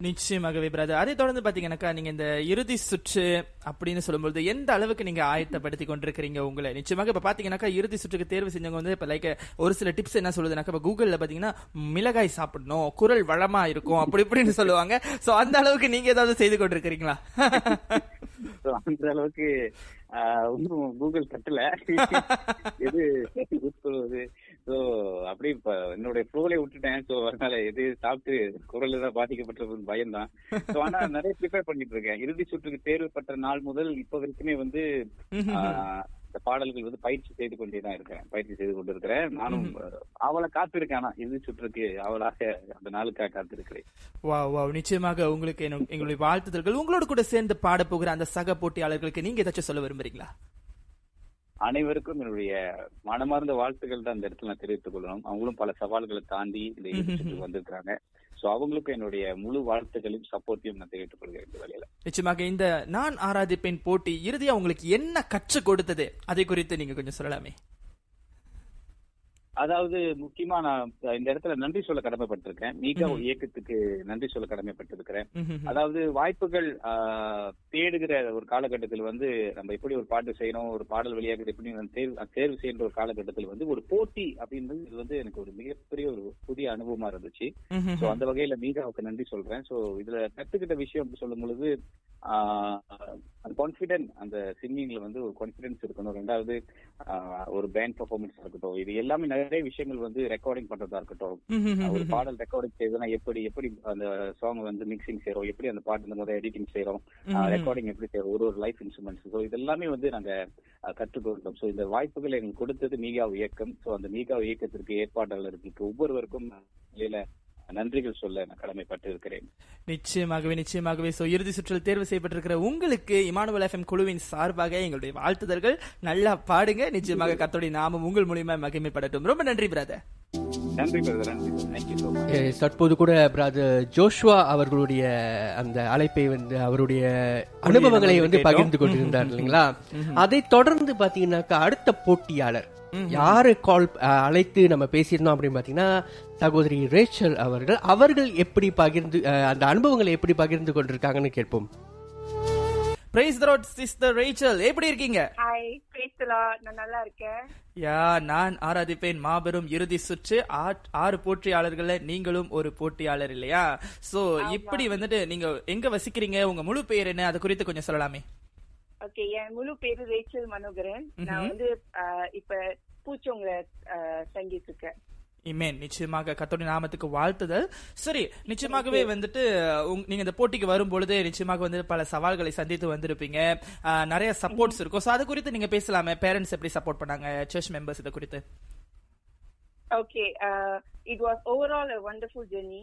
நிச்சயமாகவே பிரதர் அதை தொடர்ந்து பாத்தீங்கன்னாக்கா நீங்க இந்த இறுதி சுற்று அப்படின்னு சொல்லும்போது எந்த அளவுக்கு நீங்க ஆயத்தப்படுத்தி கொண்டிருக்கிறீங்க உங்களை? நிச்சயமாக இப்ப பாத்தீங்கன்னாக்கா இறுதி சுற்றுக்கு தேர்வு செஞ்சவங்க வந்து இப்ப லைக் ஒரு சில டிப்ஸ் என்ன சொல்லுதுனாக்கா இப்ப கூகுள்ல பாத்தீங்கன்னா மிளகாய் சாப்பிடணும் குரல் வளமா இருக்கும் அப்படி இப்படின்னு சொல்லுவாங்க. சோ அந்த அளவுக்கு நீங்க ஏதாவது செய்து கொண்டிருக்கிறீங்களா? அந்த அளவுக்கு ஒன்றும் கூகுள் கட்டல எது உட்கொள்வது சோ அப்படி இப்ப என்னுடைய ஃப்ளோலே விட்டுட்டேன். சோ அதனால எது சாப்பிட்டு குரல் தான் பாதிக்கப்பட்டிருக்கும் பயம் தான் சோ ஆனா நிறைய ப்ரிப்பேர் பண்ணிட்டு இருக்கேன். இறுதி சுற்றுக்கு தேர்வு பெற்ற நாள் முதல் இப்ப வரைக்குமே வந்து ஆஹ், இந்த பாடல்கள் வந்து பயிற்சி செய்து கொண்டே தான் இருக்கிறேன் பயிற்சி செய்து கொண்டு இருக்கிறேன் நானும் அவளை காத்திருக்கேன். ஆனா இறுதி சுற்றுக்கு அவளாக அந்த நாளுக்காக காத்திருக்கிறேன். வா வா நிச்சயமாக உங்களுக்கு எங்களுடைய வாழ்த்துதல்கள். உங்களோட கூட சேர்ந்து பாட போகிற அந்த சக போட்டியாளர்களுக்கு நீங்க ஏதாச்சும் சொல்ல விரும்புறீங்களா? அனைவருக்கும் என்னுடைய மனமார்ந்த வாழ்த்துக்கள் தான் இந்த இடத்துல நான் தெரிவித்துக் கொள்ளணும். அவங்களும் பல சவால்களை தாண்டி இந்த வந்திருக்காங்க சோ அவங்களுக்கும் என்னுடைய முழு வாழ்த்துக்களையும் சப்போர்ட்டையும் நான் தெரிவித்துக் கொள்கிறேன் இந்த வேலையில நிச்சயமாக இந்த நான் ஆராதிப்பேன் போட்டி இறுதியா உங்களுக்கு என்ன கற்றுக் கொடுத்தது? அதை குறித்து நீங்க கொஞ்சம் சொல்லலாமே. அதாவது முக்கியமா நான் இந்த இடத்துல நன்றி சொல்ல கடமைப்பட்டிருக்கேன். மீகா இயக்கத்துக்கு நன்றி சொல்ல கடமைப்பட்டிருக்கிறேன். அதாவது வாய்ப்புகள் தேடுகிற ஒரு காலகட்டத்தில் வந்து நம்ம எப்படி ஒரு பாட்டு செய்யணும் ஒரு பாடல் வெளியாக எப்படி தேர்வு தேர்வு செய்கிற ஒரு காலகட்டத்தில் வந்து ஒரு போட்டி அப்படின்றது இது வந்து எனக்கு ஒரு மிகப்பெரிய ஒரு புதிய அனுபவமா இருந்துச்சு. சோ அந்த வகையில மீகாவுக்கு நன்றி சொல்றேன். சோ இதுல கத்துக்கிட்ட விஷயம் அப்படி சொல்லும் பொழுது கான்பிடென்ட் அந்த சிங்கிங்ல வந்து ஒரு கான்பிடன்ஸ் இருக்கணும். ரெண்டாவது ஒரு பேண்ட் பெர்ஃபார்மன்ஸ் இருக்கட்டும். இது எல்லாமே நிறைய விஷயங்கள் வந்து ரெக்கார்டிங் பண்றதா இருக்கட்டும். ஒரு பாடல் ரெக்கார்டிங் செய்யறதுனா எப்படி எப்படி அந்த சாங் வந்து மிக்சிங் செய்யறோம் எப்படி அந்த பாட்டு இந்த முதல் எடிட்டிங் செய்யறோம் ரெக்கார்டிங் எப்படி செய்யறோம் ஒரு ஒரு லைஃப் இன்ஸ்ட்ருமெண்ட்ஸ் ஸோ இதெல்லாமே வந்து நாங்க கற்றுக்கொண்டோம். ஸோ இந்த வாய்ப்புகளை எங்களுக்கு கொடுத்தது மீகா இயக்கம். ஸோ அந்த மீகா இயக்கத்திற்கு ஏற்பாட்டாளர்களுக்கு ஒவ்வொருவருக்கும் நிலையில நன்றிகள் சொல்ல நான் கடமைப்பட்டு இருக்கிறேன் நிச்சயமாகவே நிச்சயமாகவே. சோ இறுதி சுற்றில் தேர்வு செய்யப்பட்டிருக்கிற உங்களுக்கு இமானுவல் எஃப்எம் குழுவின் சார்பாக எங்களுடைய வாழ்த்துதல்கள். நல்லா பாடுங்க. நிச்சயமாக கத்தோடைய நாமம் உங்கள் மூலியமா மகிமைப்படட்டும். ரொம்ப நன்றி பிரதர் நன்றி பிரதர் நன்றி தேங்க்யூ ஸோ மச் எஸ், தற்போது கூட பிரதர் ஜோஷ்வா அவர்களுடைய அந்த அழைப்பை வந்து அவருடைய அனுபவங்களை வந்து. பகிர்ந்து கொண்டிருந்தார் இல்லைங்களா? அதை தொடர்ந்து பாத்தீங்கன்னாக்கா அடுத்த போட்டியாளர் யாரு கால் அழைத்து நம்ம பேசியிருந்தோம் அப்படின்னு பாத்தீங்கன்னா சகோதரி ரேச்சல் அவர்கள் அவர்கள் எப்படி பகிர்ந்து அந்த அனுபவங்களை எப்படி பகிர்ந்து கொண்டிருக்காங்கன்னு கேட்போம். பிரைஸ் ரோட் சிஸ்டர் ரேச்சல் எப்படி இருக்கீங்க? ஹாய் பேசலா நான் நல்லா இருக்கேன். யா நான் ஆராதிப்பேன் மாபெரும் இறுதி சுற்று. ஆறு போட்டியாளர்கள்ல நீங்களும் ஒரு போட்டியாளர் இல்லையா? சோ இப்படி வந்துட்டு நீங்க எங்க வசிக்கிறீங்க? உங்க முழு பெயர் என்ன? அது குறித்து கொஞ்சம் சொல்லலாமே. ஓகே என் முழு பேரு ரேச்சல் மனோகரன். நான் வந்து இப்ப பூச்சோங்கள தங்கிட்டு இருக்கேன் இமேன் நிச்சயமாக கத்தோடைய நாமத்துக்கு வாழ்த்துதல். சரி நிச்சயமாகவே வந்துட்டு நீங்க இந்த போட்டிக்கு வரும் பொழுது நிச்சயமாக வந்து பல சவால்களை சந்தித்து வந்திருப்பீங்க. நிறைய சப்போர்ட்ஸ் இருக்கும். சோ அது குறித்து நீங்க பேசலாமே. பேரண்ட்ஸ் எப்படி சப்போர்ட் பண்ணாங்க? சர்ச் மெம்பர்ஸ் இதை குறித்து. Okay it was overall a wonderful journey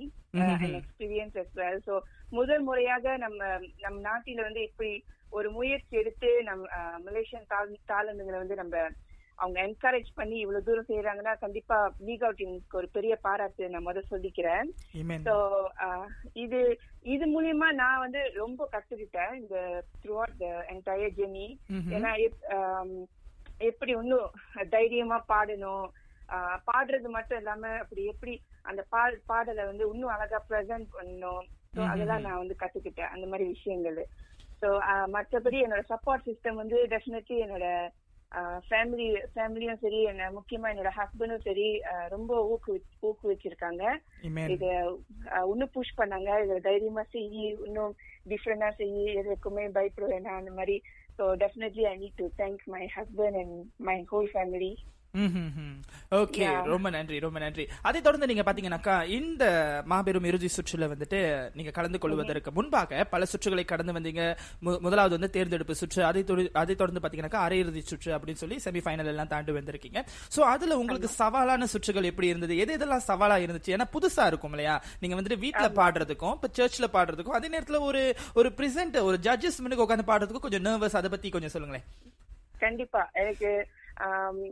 and experience as well. So முதல் முறையாக நம்ம நம் நாட்டில வந்து இப்படி ஒரு முயற்சி எடுத்து நம் மலேசியன் தாளந்துங்களை வந்து நம்ம அவங்க என்கரேஜ் பண்ணி இவ்வளவு தூரம் செய்யறாங்கன்னா கண்டிப்பா லீக் அவுட் டீமுக்கு ஒரு பெரிய பாராட்டு நான் முதல் சொல்லிக்கிறேன். ஸோ இது இது மூலியமா நான் வந்து ரொம்ப கத்துக்கிட்டேன் இந்த throughout the entire journey ஏன்னா ஆம், எப்படி இன்னும் தைரியமா பாடணும் பாடுறது மட்டும் இல்லாம அப்படி எப்படி அந்த பா பாடலை வந்து இன்னும் அழகா ப்ரெசென்ட் பண்ணணும். ஸோ அதெல்லாம் நான் வந்து கத்துக்கிட்டேன். அந்த மாதிரி விஷயங்கள். ஸோ மற்றபடி என்னோட சப்போர்ட் சிஸ்டம் வந்து டெஃபினெட்லி என்னோட ஃபேமிலி ஃபேமிலியும் சரி என்ன முக்கியமா என்னோட ஹஸ்பண்டும் சரி ரொம்ப ஊக்குவி ஊக்குவிச்சிருக்காங்க. இத இன்னும் புஷ் பண்ணாங்க. இத தைரியமா செய்யி இன்னும் டிஃப்ரெண்டா செய்யி எதுக்குமே பயப்பட வேணாம் அந்த மாதிரி. So definitely I need to thank my husband and my whole family okay. ரொம்ப நன்றி ரொம்ப நன்றி. அதை தொடர்ந்து நீங்க பாத்தீங்கன்னாக்கா இந்த மாபெரும் இறுதி சுற்றுல வந்துட்டு நீங்க கலந்து கொள்வதற்கு முன்பாக பல சுற்றுகளை கடந்து வந்தீங்க. முதலாவது வந்து தேர்ந்தெடுப்பு சுற்று அதை அதை தொடர்ந்து பாத்தீங்கன்னாக்கா அரையிறுதி சுற்று அப்படின்னு சொல்லி செமி ஃபைனல் எல்லாம் தாண்டி வந்திருக்கீங்க. சோ அதுல உங்களுக்கு சவாலான சுற்றுகள் எப்படி இருந்தது? எது எதெல்லாம் சவாலா இருந்துச்சு? ஏன்னா புதுசா இருக்கும் இல்லையா? நீங்க வந்துட்டு வீட்ல பாடுறதுக்கும் இப்ப சர்ச்ல பாடுறதுக்கும் அதே நேரத்துல ஒரு ஒரு பிரசன்ட் ஒரு ஜட்ஜஸ் முன்னுக்கு உட்காந்து பாடுறதுக்கும் கொஞ்சம் நர்வஸ் அதை பத்தி கொஞ்சம் சொல்லுங்களேன். கண்டிப்பா. எனக்கு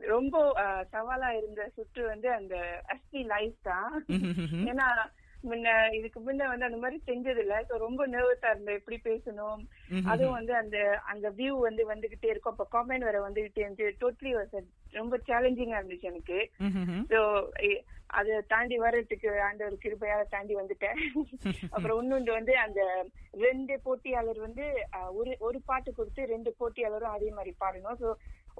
ரொம்ப சவாலா இருந்த சுற்று வந்து அந்த எஸ்பி லைஃப் தான். ஏன்னா முன்ன இதுக்கு முன்ன வந்து அந்த மாதிரி செஞ்சது இல்ல சோ ரொம்ப நர்வஸா இருந்தேன். எப்படி பேசணும்? அதுவும் வந்து அந்த அந்த வியூ வந்து வந்துகிட்டே இருக்கும். அப்ப காமெண்ட் வேற வந்துகிட்டே இருந்துச்சு. டோட்டலி ரொம்ப சேலஞ்சிங்கா இருந்துச்சு எனக்கு. சோ அதை தாண்டி வர்றதுக்கு ஆண்டவர் கிருபையால தாண்டி வந்துட்டேன். அப்புறம் இன்னொன்று வந்து அந்த ரெண்டு போட்டியாளர் வந்து ஒரு ஒரு பாட்டு கொடுத்து ரெண்டு போட்டியாளரும் அதே மாதிரி பாடணும். சோ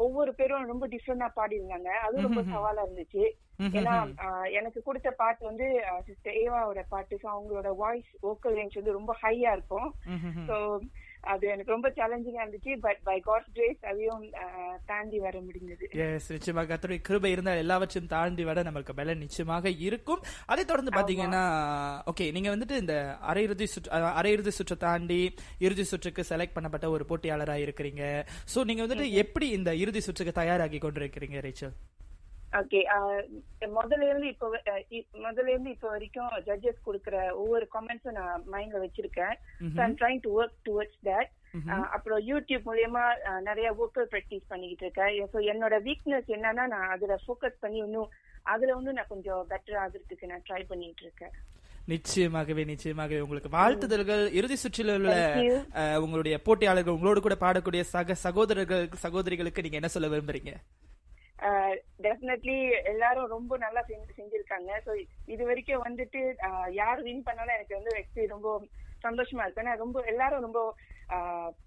ஒவ்வொரு பேரும் ரொம்ப டிஃப்ரெண்டா பாடிருந்தாங்க அது ரொம்ப சவாலா இருந்துச்சு. ஏன்னா எனக்கு கொடுத்த பாட்டு வந்து சிஸ்டர் ஏவாவோட பாட்டு. அவங்களோட வாய்ஸ் வோக்கல் ரேஞ்ச் வந்து ரொம்ப ஹையா இருக்கும். சோ அது எனக்கு ரொம்ப சேலஞ்சிங்கா இருந்துச்சு பட் பை காட்ஸ் கிரேஸ் அதையும் தாண்டி வர முடிஞ்சது எஸ் நிச்சயமாக கர்த்தருடைய கிருபை இருந்தால் எல்லாவற்றையும் தாண்டி விட நம்மளுக்கு பலன் நிச்சயமாக இருக்கும். அதை தொடர்ந்து பாத்தீங்கன்னா ஓகே நீங்க வந்துட்டு இந்த அரையிறுதி சுற்று அரையிறுதி சுற்று தாண்டி இறுதி சுற்றுக்கு செலக்ட் பண்ணப்பட்ட ஒரு போட்டியாளரா இருக்கிறீங்க. சோ நீங்க வந்துட்டு எப்படி இந்த இறுதி சுற்றுக்கு தயாராகி கொண்டிருக்கிறீங்க ரேச்சல்? ஓகே முதல்ல இருந்து இப்போ இ- முதல்ல இருந்து இப்போ வரைக்கும் ஜட்ஜஸ் கொடுக்கிற ஒவ்வொரு கமெண்ட்ஸும் நான் மைண்ட்ல வச்சிருக்கேன். I'm trying to work towards that அப்புறம் யூடியூப் மூலியமா அஹ், நிறைய வோக்கல் ப்ராக்டிஸ் பண்ணிக்கிட்டு இருக்கேன். ஸோ என்னோட வீக்னஸ் என்னன்னா நான் அதுல ஃபோக்கஸ் பண்ணி இன்னும் அதுல வந்து நான் கொஞ்சம் பெட்டர் ஆகுறதுக்கு நான் ட்ரை பண்ணிட்டு இருக்கேன். நிச்சயமாகவே நிச்சயமாகவே. உங்களுக்கு வாழ்த்துதல்கள். இறுதி சுற்றில் உள்ள உங்களுடைய போட்டியாளர்கள் உங்களோடு கூட பாடக்கூடிய சக சகோதரர்கள் சகோதரிகளுக்கு நீங்க என்ன சொல்ல விரும்புறீங்க? டெஃபினெட்லி எல்லாரும் ரொம்ப நல்லா செஞ்சு- செஞ்சிருக்காங்க. ஸோ இது வரைக்கும் வந்துட்டு யார் வின் பண்ணாலும் எனக்கு வந்து actually ரொம்ப சந்தோஷமா இருக்கு. ஏன்னா ரொம்ப எல்லாரும் ரொம்ப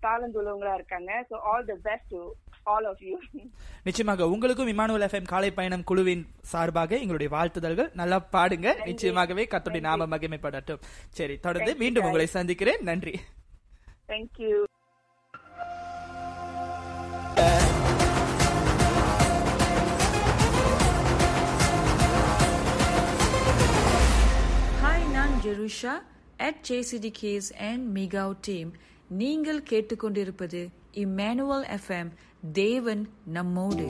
தாளந்துள்ளவங்களா இருக்காங்க. So all the best to all of you நிச்சயமாக உங்களுக்கும் இமானுவல் எஃப்எம் காலை பயணம் குழுவின் சார்பாக எங்களுடைய வாழ்த்துதல்கள். நல்லா பாடுங்க. நிச்சயமாகவே கர்த்தருடைய நாம மகிமைப்படட்டும். சரி தொடர்ந்து மீண்டும். உங்களை சந்திக்கிறேன். நன்றி. தேங்க்யூ நான் at JCD case and Micah team நீங்கள் கேட்டுக்கொண்டிருப்பது இம்மானுவல் எஃப்எம் தேவன் நம்மோடு.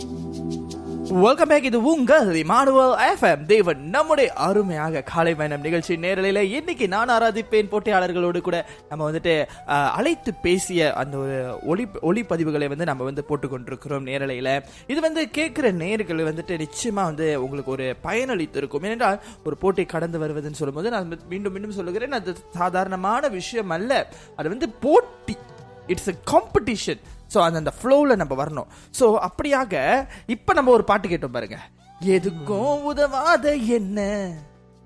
வெல்கம் பேக் இது உங்கள் இமானுவல் எஃப்எம் தேவன் நம்முடைய அருமையாக காலை பயணம் நிகழ்ச்சி நேரலையில் இன்னைக்கு நான் ஆராதிப்பேன் போட்டியாளர்களோடு கூட நம்ம வந்துட்டு அழைத்து பேசிய அந்த ஒரு ஒளி ஒளிப்பதிவுகளை வந்து நம்ம வந்து போட்டுக்கொண்டிருக்கிறோம் நேரலையில். இது வந்து கேட்குற நேர்கள் வந்துட்டு நிச்சயமாக வந்து உங்களுக்கு ஒரு பயனளித்து இருக்கும் ஏனென்றால் ஒரு போட்டி கடந்து வருவதுன்னு சொல்லும்போது நான் மீண்டும் மீண்டும் சொல்லுகிறேன் அது சாதாரணமான விஷயம் அல்ல. அது வந்து போட்டி. இட்ஸ் எ காம்படிஷன் ஸோ அந்த அந்த ஃப்ளோவில் நம்ம வரணும். ஸோ அப்படியாக இப்போ நம்ம ஒரு பாட்டு கேட்டோம் பாருங்க. எதுக்கும் உதவாத என்ன?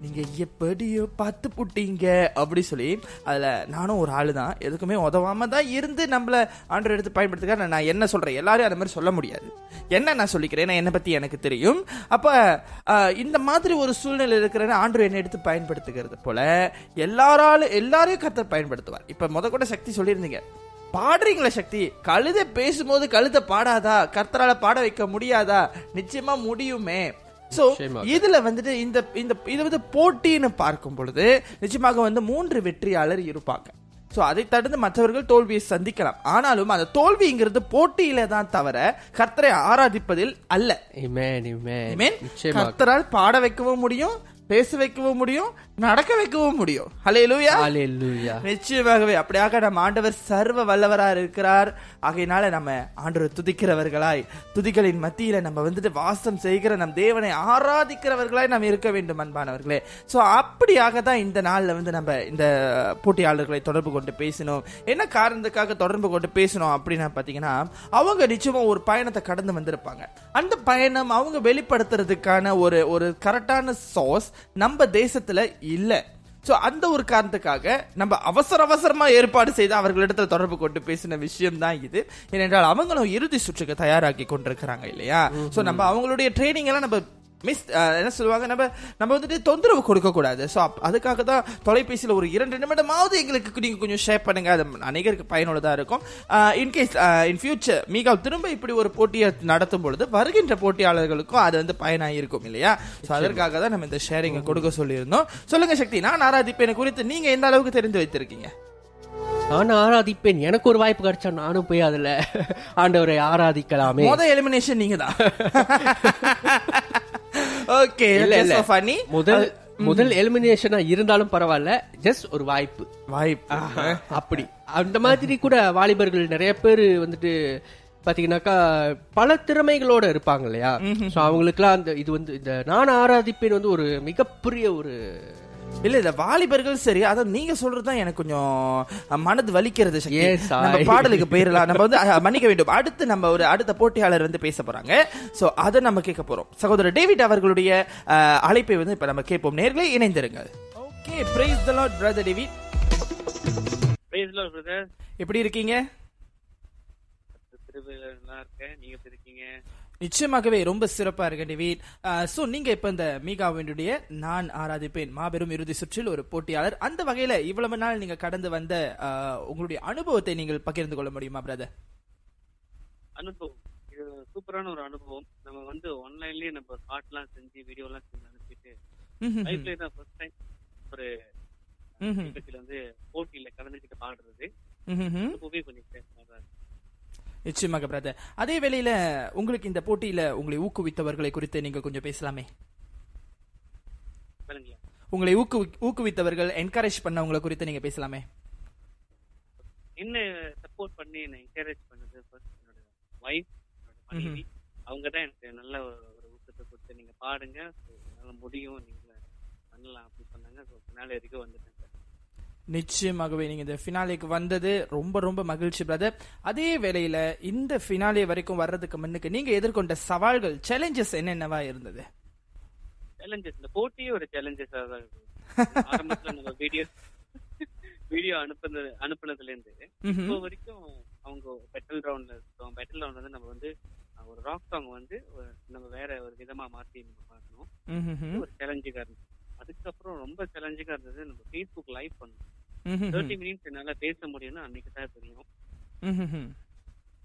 நீங்க எப்படியோ பார்த்து புட்டீங்க. அப்படி சொல்லி அதுல நானும் ஒரு ஆளு தான் எதுக்குமே உதவாம தான் இருந்து நம்மள ஆண்டர் எடுத்து பயன்படுத்துக்க நான் என்ன சொல்றேன்? எல்லாரும் அந்த மாதிரி சொல்ல முடியாது. என்ன நான் சொல்லிக்கிறேன்? நான் என்னை பத்தி எனக்கு தெரியும். அப்ப இந்த மாதிரி ஒரு சூழ்நிலை இருக்கிற ஆண்டர் என்னை எடுத்து பயன்படுத்துகிறது போல எல்லாராலும் எல்லாரையும் கத்தர் பயன்படுத்துவார். இப்ப முத கூட சக்தி சொல்லியிருந்தீங்க. பாடுறீங்களா சக்தி? கழுதை பேசும்போது கழுதை பாடாதா? கர்த்தரால பாட வைக்க முடியாதா? நிச்சயமா முடியுமே. சோ. இதுல வந்துட்டு இந்த இந்த இது வந்து போட்டின்னு பார்க்கும் பொழுது நிச்சயமாக வந்து மூன்று வெற்றியாளர் இருப்பாங்க. சோ அதை தடுத்து மற்றவர்கள் தோல்வியை சந்திக்கலாம். ஆனாலும் அந்த தோல்விங்கிறது போட்டியில தான் தவிர கர்த்தரை ஆராதிப்பதில் அல்ல. கர்த்தரால் பாட வைக்கவும் முடியும் பேச வைக்கவும் முடியும் நடக்க வைக்கவும் முடியும். ஹalleluya. Hallelujah. நிச்சயமாகவே அப்படியாக நம்ம ஆண்டவர் சர்வ வல்லவரா இருக்கிறார். ஆகையினால நம்ம ஆண்டவர் துதிக்கிறவர்களாய் துதிகளின் மத்தியில நம்ம வந்துட்டு வாசம் செய்கிற நம் தேவனை ஆராதிக்கிறவர்களாய் நாம் இருக்க வேண்டும் அன்பானவர்களே. சோ அப்படியாக தான் இந்த நாள்ல வந்து நம்ம இந்த போட்டியாளர்களை தொடர்பு கொண்டு பேசினோம். என்ன காரணத்துக்காக தொடர்பு கொண்டு பேசணும் அப்படின்னா பாத்தீங்கன்னா அவங்க நிச்சயமா ஒரு பயணத்தை கடந்து வந்திருப்பாங்க. அந்த பயணம் அவங்க வெளிப்படுத்துறதுக்கான ஒரு ஒரு கரெக்டான சோர்ஸ் நம்ம தேசத்துல இல்ல. சோ அந்த ஒரு காரணத்துக்காக நம்ம அவசர அவசரமா ஏற்பாடு செய்து அவர்களிடத்துல தொடர்பு கொண்டு பேசின விஷயம் தான் இது. ஏனென்றால் அவங்களும் இறுதி சுற்றுக்கு தயாராக்கி கொண்டிருக்கிறாங்க இல்லையா? சோ நம்ம அவங்களுடைய ட்ரைனிங் எல்லாம் நம்ம மிஸ் என்ன சொல்லுவாங்க நம்ம நம்ம வந்துட்டு தொந்தரவு கொடுக்க கூடாது ஸோ அதுக்காக தான் தொலைபேசியில் ஒரு இரண்டு நிமிடமாவது எங்களுக்கு நீங்க கொஞ்சம் ஷேர் பண்ணுங்க. அது அநேகருக்கு பயனுள்ளதா இருக்கும். இன்கேஸ் இன் ஃபியூச்சர் மீகாவ் திரும்ப இப்படி ஒரு போட்டியை நடத்தும் பொழுது வருகின்ற போட்டியாளர்களுக்கும் அது வந்து பயனாக இருக்கும் இல்லையா? ஸோ அதற்காக தான் நம்ம இந்த ஷேரிங்கை கொடுக்க சொல்லியிருந்தோம். சொல்லுங்க சக்தி. நான் ஆராதிப்பேனை. குறித்து நீங்க எந்த அளவுக்கு தெரிந்து வைத்திருக்கீங்க? நான் ஆராதிப்பேன். எனக்கு ஒரு வாய்ப்பு கிடைச்சா நானும் போய் அதுல ஆண்டவரை ஆராதிக்கலாமே. மொத எலிமினேஷன் நீங்க தான் ஓகே இல்ல இல்ல. ஃபனி முதல் முதல் எலிமினேஷனா இருந்தாலும் பரவாயில்ல ஜஸ்ட் ஒரு வாய்ப்பு. வாய்ப்பு. அப்படி. அந்த மாதிரி கூட வாலிபர்கள் நிறைய பேர் வந்துட்டு பாத்தீங்கன்னாக்கா பல திறமைகளோட இருப்பாங்க இல்லையா? சோ அவங்களுக்குலாம் அந்த இது வந்து இந்த நான் ஆராதிப்பேன் வந்து ஒரு மிகப்பெரிய ஒரு இல்ல இல்ல வாலிபர்கள் சரி அதான் நீங்க சொல்றதுதான் எனக்கு கொஞ்சம் மனது வலிக்கிறது நம்ம பாடலுக்கு போயிடலாம் நம்ம வந்து மன்னிக்க வேண்டும். அடுத்து நம்ம ஒரு அடுத்த போட்டியாளர் வந்து பேச போறாங்க. சோ அதை நம்ம கேட்க போறோம். சகோதரர் டேவிட் அவர்களுடைய அழைப்பை வந்து இப்ப நம்ம கேட்போம். நேர்களே இணைந்திருங்க okay praise the Lord brother David Praise the Lord, brother. எப்படி இருக்கீங்க? நல்லா இருக்கேன் நீங்க இருக்கீங்க? நிச்சயமாகவே ரொம்ப சிறப்பா இருக்கு டேவிட். சோ நீங்க இப்ப இந்த மீகாவினுடைய நான் ஆராதிப்பேன். மாபெரும் இறுதி சுற்றில் ஒரு போட்டியாளர். அந்த வகையில இவ்வளவு நாள் நீங்க கடந்து வந்த உங்களுடைய அனுபவத்தை நீங்கள் பகிர்ந்து கொள்ள முடியுமா பிரதர் அனுபவம். இது சூப்பரான ஒரு அனுபவம். நம்ம வந்து ஆன்லைன்லயே நம்ம பாட்டுலாம் செஞ்சு வீடியோலாம் செஞ்சு அனுப்பிட்டு லைஃப்ல தான் ஃபர்ஸ்ட் டைம் ஒரு வந்து போட்டியில கலந்துக்கிட்டு பாடுறது. அனுபவமே கொஞ்சம். நிச்சயமாக பிரதர் அதே வேளையில உங்களுக்கு இந்த போட்டியில உங்களை ஊக்குவித்தவர்களை குறித்து நீங்க கொஞ்சம் பேசலாமே. உங்களை ஊக்குவி ஊக்குவித்தவர்கள் என்கரேஜ் பண்ணவங்களை குறித்து நீங்க பேசலாமே. என்ன சப்போர்ட் பண்ணி என்ன என்கரேஜ் பண்ணது? என்னோட ஒய்ஃப் மனைவி. அவங்க தான் எனக்கு நல்ல ஒரு ஊக்கத்தை கொடுத்து நீங்க பாடுங்க முடியும் நீங்க பண்ணலாம் அப்படி சொன்னாங்க. ஸோ பின்னாடி வரைக்கும் வந்துட்டேன். நிச்சயமாகவே நீங்க இந்த ஃபினாலேக்கு வந்தது ரொம்ப ரொம்ப மகிழ்ச்சி பிரதர் அதே வேளையில இந்த ஃபினாலே வரைக்கும் வர்றதுக்கு முன்னுக்கு நீங்க எதிர்கொண்ட சவால்கள் சேலஞ்சஸ் என்னென்னவா இருந்தது? சேலஞ்சஸ் இந்த போட்டியே ஒரு சேலஞ்சஸா தான் ஆரம்பத்துல நம்ம வீடியோ வீடியோ அனுப்புனது அனுப்புனதுல இருந்து இப்போ வரைக்கும் அவங்க பெட்டல் ரவுண்ட்ல இருக்கோம் பெட்டல் ரவுண்ட் வந்து நம்ம வந்து ஒரு ராக் சாங் வந்து நம்ம வேற ஒரு விதமா மாத்தி நம்ம ம்ஹும்ஹும். ஒரு சேலஞ்சிங்கா இருந்துச்சு அதுக்கப்புறம் ரொம்ப சேலஞ்சிங்கா இருந்தது நம்ம ஃபேஸ்புக் லைவ் பண்ணோம் ம்ஹும்ஹும். தேர்ட்டி மினிட்ஸ் என்னால பேச முடியும்னு அன்னைக்கு தான் தெரியும்.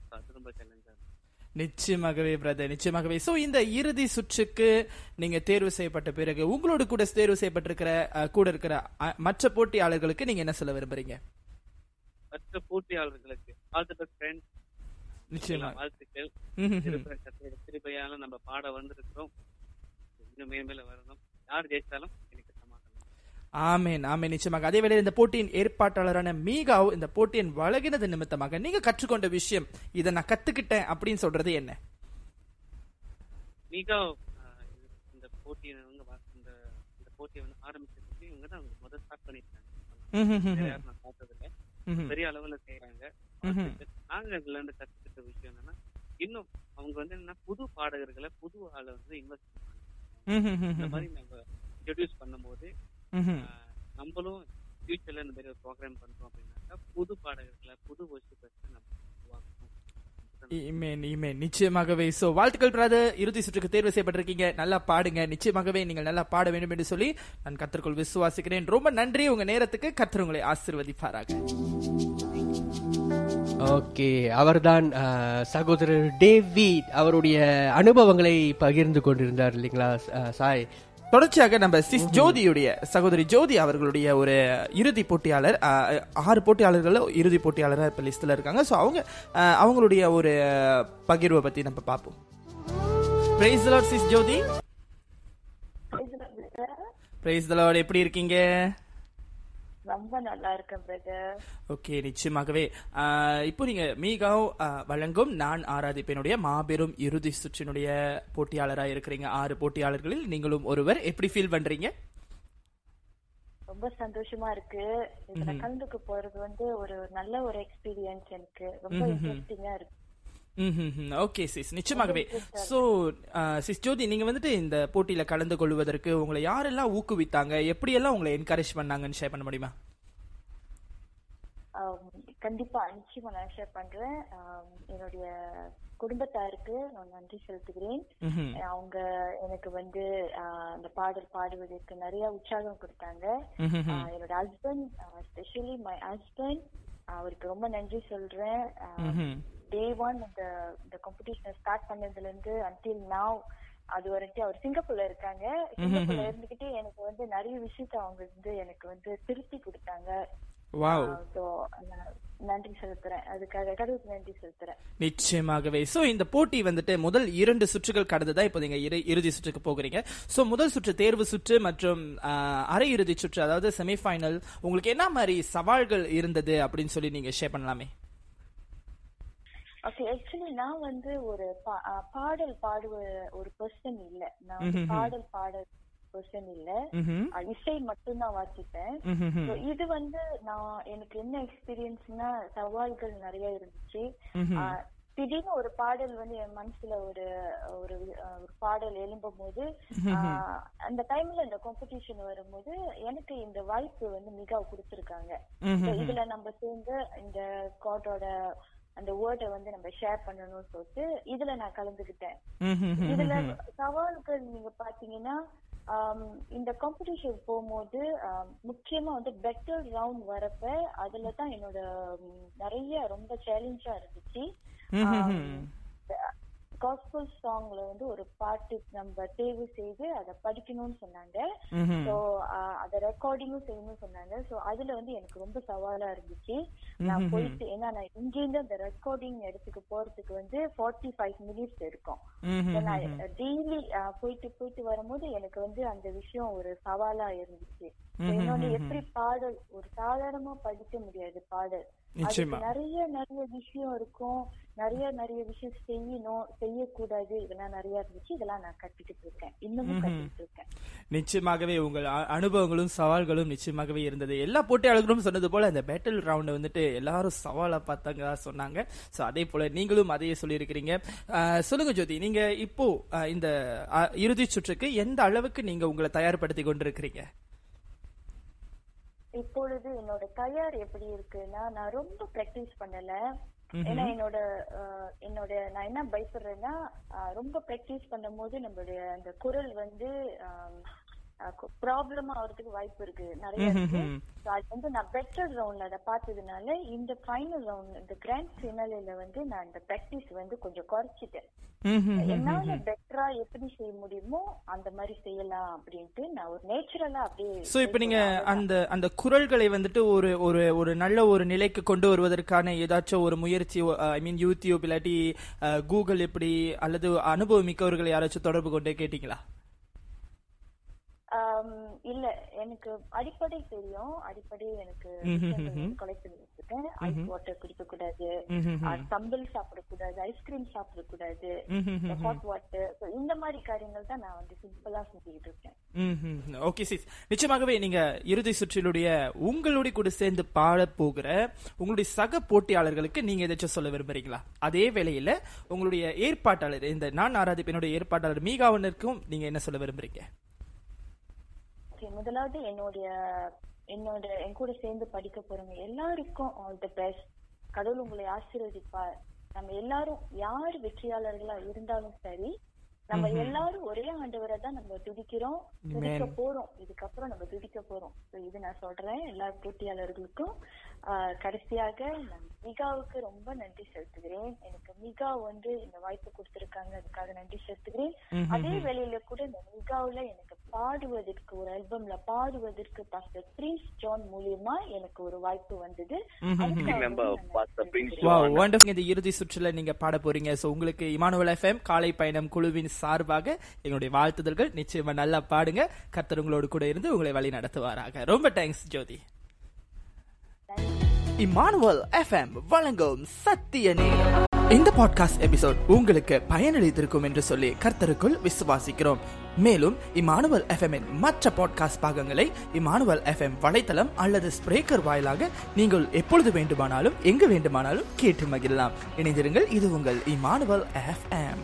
So அது ரொம்ப சேலஞ்சா நிச்சயமாகவே பிரதர் நிச்சயமாகவே. சோ இந்த இறுதி சுற்றுக்கு நீங்க தேர்வு செய்யப்பட்ட பிறகு உங்களோட கூட தேர்வு செய்யப்பட்டிருக்கிற கூட இருக்கிற மற்ற போட்டியாளர்களுக்கு நீங்க என்ன சொல்ல விரும்புறீங்க? மற்ற போட்டியாளர்களுக்கு ஆல் தி பெஸ்ட் ஃப்ரெண்ட்ஸ் நிச்சயமா. வாழ்த்துக்கள். ம்ஹும். திருப்ப கத்தோட கிருபையால நம்ம பாட வந்திருக்கிறோம். இன்னும் மேன்மேல வரணும். யார் ஜெயிச்சாலும் எனக்கு ஆமேன் ஆமேன். நிச்சயமாக. அதே வேளையில் இந்த போட்டியின் ஏற்பாட்டாளரான மீகாவ் இந்த போட்டியின் வழங்கினது நிமித்தமாக நீங்க கற்றுக்கொண்ட விஷயம் இதை நான் கத்துக்கிட்டேன் அப்படின்னு சொல்றது என்ன? மிக இந்த போட்டியை இந்த இந்த போட்டியை வந்து ஆரம்பிச்சதுக்கு இவங்க தான் முதல் ஸ்டார்ட் பண்ணிருக்காங்க பார்த்ததில்ல. பெரிய அளவுல செய்யறாங்க. நாங்க இதுல இருந்து கத்துக்கிட்ட விஷயம் என்னன்னா இன்னும் அவங்க வந்து என்ன புது பாடகர்களை புது ஆளை வந்து இன்வெஸ்ட் ம்ஹும். இந்த மாதிரி நம்ம இன்ட்ரடியூஸ் பண்ணும்போது நம்மளும் ஃபியூச்சர்ல இந்த மாதிரி ஒரு ப்ரோக்ராம் பண்றோம் அப்படின்னாக்கா புது பாடகர்களை புது வசிப்பை நம்ம உருவாக்கணும். இமேன் இமேன் நிச்சயமாகவே. சோ வாழ்த்துக்கள் பிரதர் இறுதி சுற்றுக்கு தேர்வு செய்யப்பட்டிருக்கீங்க. நல்லா பாடுங்க. நிச்சயமாகவே நீங்கள் நல்லா பாட வேண்டும் என்று சொல்லி நான் கத்தருக்குள் விசுவாசிக்கிறேன். ரொம்ப நன்றி. உங்க நேரத்துக்கு கத்தர் உங்களை ஆசீர்வதிப்பாராக. ஓகே. அவர்தான் சகோதரர் டேவிட் அவருடைய அனுபவங்களை பகிர்ந்து கொண்டிருந்தார் இல்லைங்களா சாய்? தொடர்ச்சியாக நம்ம சிஸ் ஜோதியுடைய சகோதரி ஜோதி அவர்களுடைய ஒரு இறுதி போட்டியாளர் ஆறு போட்டியாளர்கள் இறுதி போட்டியாளராக இப்போ லிஸ்ட்ல இருக்காங்க. ஸோ அவங்க அவங்களுடைய ஒரு பகிர்வை பத்தி நம்ம பார்ப்போம். Price sis Jyothi. பிரைஸ் எப்படி இருக்கீங்க? ரொம்ப நல்லா இருக்கேன் பிரதர் ஓகே நிச்சயமாகவே. இப்போ நீங்க மீகாவ் வழங்கும் நான் ஆராதிப்பேனுடைய மாபெரும் இறுதி சுற்றினுடைய போட்டியாளரா இருக்கிறீங்க. ஆறு போட்டியாளர்களில் நீங்களும் ஒருவர். எப்படி ஃபீல் பண்றீங்க? ரொம்ப சந்தோஷமா இருக்கு. இதுல கலந்துக்கு போறது வந்து ஒரு நல்ல ஒரு எக்ஸ்பீரியன்ஸ் எனக்கு. ரொம்ப இன்ட்ரெஸ்டிங்கா இருக்கு. ஓகே சிஸ் நிச்சயமாகவே. சோ சிஸ் ஜோதி நீங்க வந்துட்டு இந்த போட்டியில கலந்து கொள்வதற்கு உங்களை யாரெல்லாம் ஊக்குவித்தாங்க? எப்படியெல்லாம் உங்களை என்கரேஜ் பண்ணாங்கன்னு ஷேர் பண்ண முடியுமா? ஆம், கண்டிப்பா நிச்சயமா நான் ஷேர் பண்றேன். ஆம், என்னுடைய குடும்பத்தாருக்கு நான் நன்றி செலுத்துகிறேன். அவங்க எனக்கு வந்து ஆஹ், அந்த பாடல் பாடுவதற்கு நிறைய உற்சாகம் கொடுத்தாங்க. ஆஹ், என்னோட ஹஸ்பண்ட் ஸ்பெஷலி மை ஹஸ்பண்ட் அவருக்கு ரொம்ப நன்றி சொல்றேன். ம்ஹும். டே ஒன் இந்த இந்த காம்படிஷனை ஸ்டார்ட் பண்ணதுல இருந்து அன்டில் நாவ் அது வரைக்கும் அவர் சிங்கப்பூர்ல இருக்காங்க. சிங்கப்பூர்ல இருந்துகிட்டே எனக்கு வந்து நிறைய விஷயத்த அவங்க வந்து எனக்கு வந்து திருப்பி கொடுத்தாங்க. நன்றி செலுத்துறேன். அதுக்காக கடவுளுக்கு நன்றி செலுத்துறேன். நிச்சயமாகவே. சோ இந்த போட்டி வந்துட்டு முதல் இரண்டு சுற்றுகள் கடந்துதான் இப்போ நீங்க இறு- இறுதி சுற்றுக்கு போகிறீங்க. சோ முதல் சுற்று தேர்வு சுற்று மற்றும் அரை இறுதி சுற்று அதாவது செமிஃபைனல் உங்களுக்கு என்ன மாதிரி சவால்கள் இருந்தது அப்படின்னு சொல்லி நீங்க ஷேர் பண்ணலாமே? ஓகே ஆக்சுவலி நான் வந்து ஒரு பாடல் பாடுவ ஒரு பர்சன் இல்ல. நான் பாடல் பாட பர்சன் இல்ல. இசை மட்டும்தான் வாசிப்பேன். ம்ஹும். So, இது வந்து நான் எனக்கு என்ன எக்ஸ்பீரியன்ஸ்னா சவால்கள் நிறைய இருந்துச்சு. திடீர்னு ஒரு பாடல் வந்து என் மனசுல ஒரு ஒரு பாடல் எழும்பும் போது அந்த டைம்ல இந்த காம்படிஷன் வரும்போது எனக்கு இந்த வாய்ப்பு வந்து மிக கொடுத்திருக்காங்க. இதுல நம்ம சேர்ந்து இந்த காட்டோட அந்த வேர்டை வந்து நம்ம ஷேர் பண்ணணும்னு சொல்லிட்டு இதுல நான் கலந்துக்கிட்டேன். ம்ஹும். இதுல சவால்கள் நீங்க பாத்தீங்கன்னா இந்த காம்படிஷன் போகும்போது முக்கியமா வந்து பெட்டர் ரவுண்ட் வரப்ப அதுல தான் என்னோட நிறைய ரொம்ப சேலஞ்சா இருந்துச்சு. காஸ்பல் சாங்ல வந்து ஒரு பாட்டு நம்ம தேர்வு செய்து அதை படிக்கணும்னு சொன்னாங்க. சோ அத ரெக்கார்டிங்கும் செய்யணும்னு சொன்னாங்க. சோ அதுல வந்து எனக்கு ரொம்ப சவாலா இருந்துச்சு. நான் போயிட்டு ஏன்னா நான் இங்கிருந்து அந்த ரெக்கார்டிங் இடத்துக்கு போறதுக்கு வந்து 45 ஃபைவ் மினிட்ஸ் இருக்கும் நான் டெய்லி போயிட்டு போயிட்டு வரும்போது எனக்கு வந்து அந்த விஷயம் ஒரு சவாலா இருந்துச்சு. இன்னொன்னு எப்படி பாடல் ஒரு சாதாரணமா படிக்க முடியாது பாடல். நிறைய நிறைய விஷயம் இருக்கும். நிறைய நிறைய விஷயம் செய்யணும் செய்யக்கூடாது இதெல்லாம் நிறைய இருந்துச்சு. இதெல்லாம் நான் கத்துக்கிட்டு இருக்கேன். இன்னமும் கத்துக்கிட்டு இருக்கேன். நிச்சயமாகவே உங்கள் அனுபவங்களும் சவால்களும் நிச்சயமாகவே இருந்தது. எல்லா போட்டியாளர்களும் சொன்னது போல இந்த பேட்டில் ரவுண்ட் வந்துட்டு எல்லாரும் சவாலா பார்த்தாங்க சொன்னாங்க. சோ அதே போல நீங்களும் அதையே சொல்லியிருக்கிறீங்க. சொல்லுங்க ஜோதி நீங்க இப்போ இந்த இறுதி சுற்றுக்கு எந்த அளவுக்கு நீங்க உங்களை தயார்படுத்தி கொண்டிருக்கிறீங்க? இப்பொழுது என்னோட தயார் எப்படி இருக்குன்னா நான் ரொம்ப பிராக்டிஸ் பண்ணல. ஏன்னா என்னோட என்னோட நான் என்ன பயப்படுறேன்னா ரொம்ப பிராக்டிஸ் பண்ணும்போது நம்மளுடைய அந்த குரல் வந்து ப்ராப்ளம் ஆகிறதுக்கு வாய்ப்பு இருக்கு. நிறைய இருக்கு. அது வந்து நான் பெட்டர் ரவுண்ட்ல அதை பார்த்ததுனால இந்த ஃபைனல் ரவுண்ட் இந்த கிராண்ட் ஃபினாலில வந்து நான் இந்த பிராக்டிஸ் வந்து கொஞ்சம் குறைச்சிட்டேன். என்னால பெட்டரா எப்படி செய்ய முடியுமோ அந்த மாதிரி செய்யலாம் அப்படின்ட்டு நான் ஒரு நேச்சுரலா அப்படியே சோ இப்போ நீங்க அந்த அந்த குரல்களை வந்துட்டு ஒரு ஒரு ஒரு நல்ல ஒரு நிலைக்கு கொண்டு வருவதற்கான ஏதாச்சும் ஒரு முயற்சி ஐ மீன் யூடியூப் இல்லாட்டி கூகுள் எப்படி அல்லது அனுபவம் மிக்கவர்களை யாராச்சும் தொடர்பு கொண்டு கேட்டீங்களா? இல்ல எனக்கு அடிப்படை தெரியும். அடிப்படை எனக்கு கலெக்ட் பண்ணி வச்சிருக்கேன் ஐஸ் வாட்டர் குடிக்க கூடாது தம்பிள் சாப்பிடக்கூடாது. ஐஸ்கிரீம் சாப்பிடக்கூடாது. ஹாட் வாட்டர் இந்த மாதிரி காரியங்கள் தான் நான் வந்து சிம்பிளா செஞ்சுக்கிட்டு இருக்கேன் ஓகே சிஸ் நிச்சயமாகவே நீங்க இறுதி சுற்றிலுடைய உங்களுடைய கூட சேர்ந்து பாட போகிற உங்களுடைய சக போட்டியாளர்களுக்கு நீங்க ஏதாச்சும் சொல்ல விரும்புறீங்களா? அதே வேளையில உங்களுடைய ஏற்பாட்டாளர் இந்த நான் ஆராதிப்பினுடைய ஏற்பாட்டாளர் மீகாவனருக்கும் நீங்க என்ன சொல்ல விரும்புறீங்க? ஓகே முதலாவது என்னுடைய என்னோட என் கூட சேர்ந்து படிக்க போறவங்க எல்லாருக்கும் ஆல் தி பெஸ்ட் கடவுள் உங்களை ஆசீர்வதிப்பார். நம்ம எல்லாரும் யார் வெற்றியாளர்களா இருந்தாலும் சரி நம்ம எல்லாரும் ஒரே ஆண்டவரை தான் நம்ம துதிக்கிறோம். துதிக்க போறோம். இதுக்கப்புறம் நம்ம துதிக்க போறோம். So, இது நான் சொல்றேன் எல்லா போட்டியாளர்களுக்கும். ஆஹ், கடைசியாக நான் மிகாவுக்கு ரொம்ப நன்றி செலுத்துகிறேன். எனக்கு மிகா வந்து இந்த வாய்ப்பு கொடுத்திருக்காங்க. அதுக்காக நன்றி செலுத்துகிறேன். அதே வேளையில கூட இந்த மிகாவுல எனக்கு பாடுவதற்கு ஒரு ஆல்பம்ல பாடுவதற்கு பாஸ்டர் பிரின்ஸ் ஜான் மூலியமா எனக்கு ஒரு வாய்ப்பு வந்தது. இந்த இறுதி சுற்றுல நீங்க பாட போறீங்க. சோ உங்களுக்கு இமானுவல் எஃப்எம் காலை பயணம் குழுவின் சார்பாக எங்களுடைய வாழ்த்துதல்கள். நிச்சயமா நல்லா பாடுங்க. கர்த்தர் உங்களோடு கூட இருந்து உங்களை வழி நடத்துவாராக. ரொம்ப தேங்க்ஸ் ஜோதி. இமானுவல் எஃப்எம் வழங்கும் சத்திய நேரம். இந்த பாட்காஸ்ட் எபிசோட் உங்களுக்கு பயனளித்திருக்கும் என்று சொல்லி கர்த்தருக்குள் விசுவாசிக்கிறோம். மேலும் இமானுவல் எஃப்எம் இன் மற்ற பாட்காஸ்ட் பாகங்களை இமானுவல் எஃப்எம் வலைத்தளம் அல்லது ஸ்பிரேக்கர் வாயிலாக நீங்கள் எப்பொழுது வேண்டுமானாலும் எங்கு வேண்டுமானாலும் கேட்டு மகிழலாம். இணைந்திருங்கள் இது உங்கள் Emmanuel FM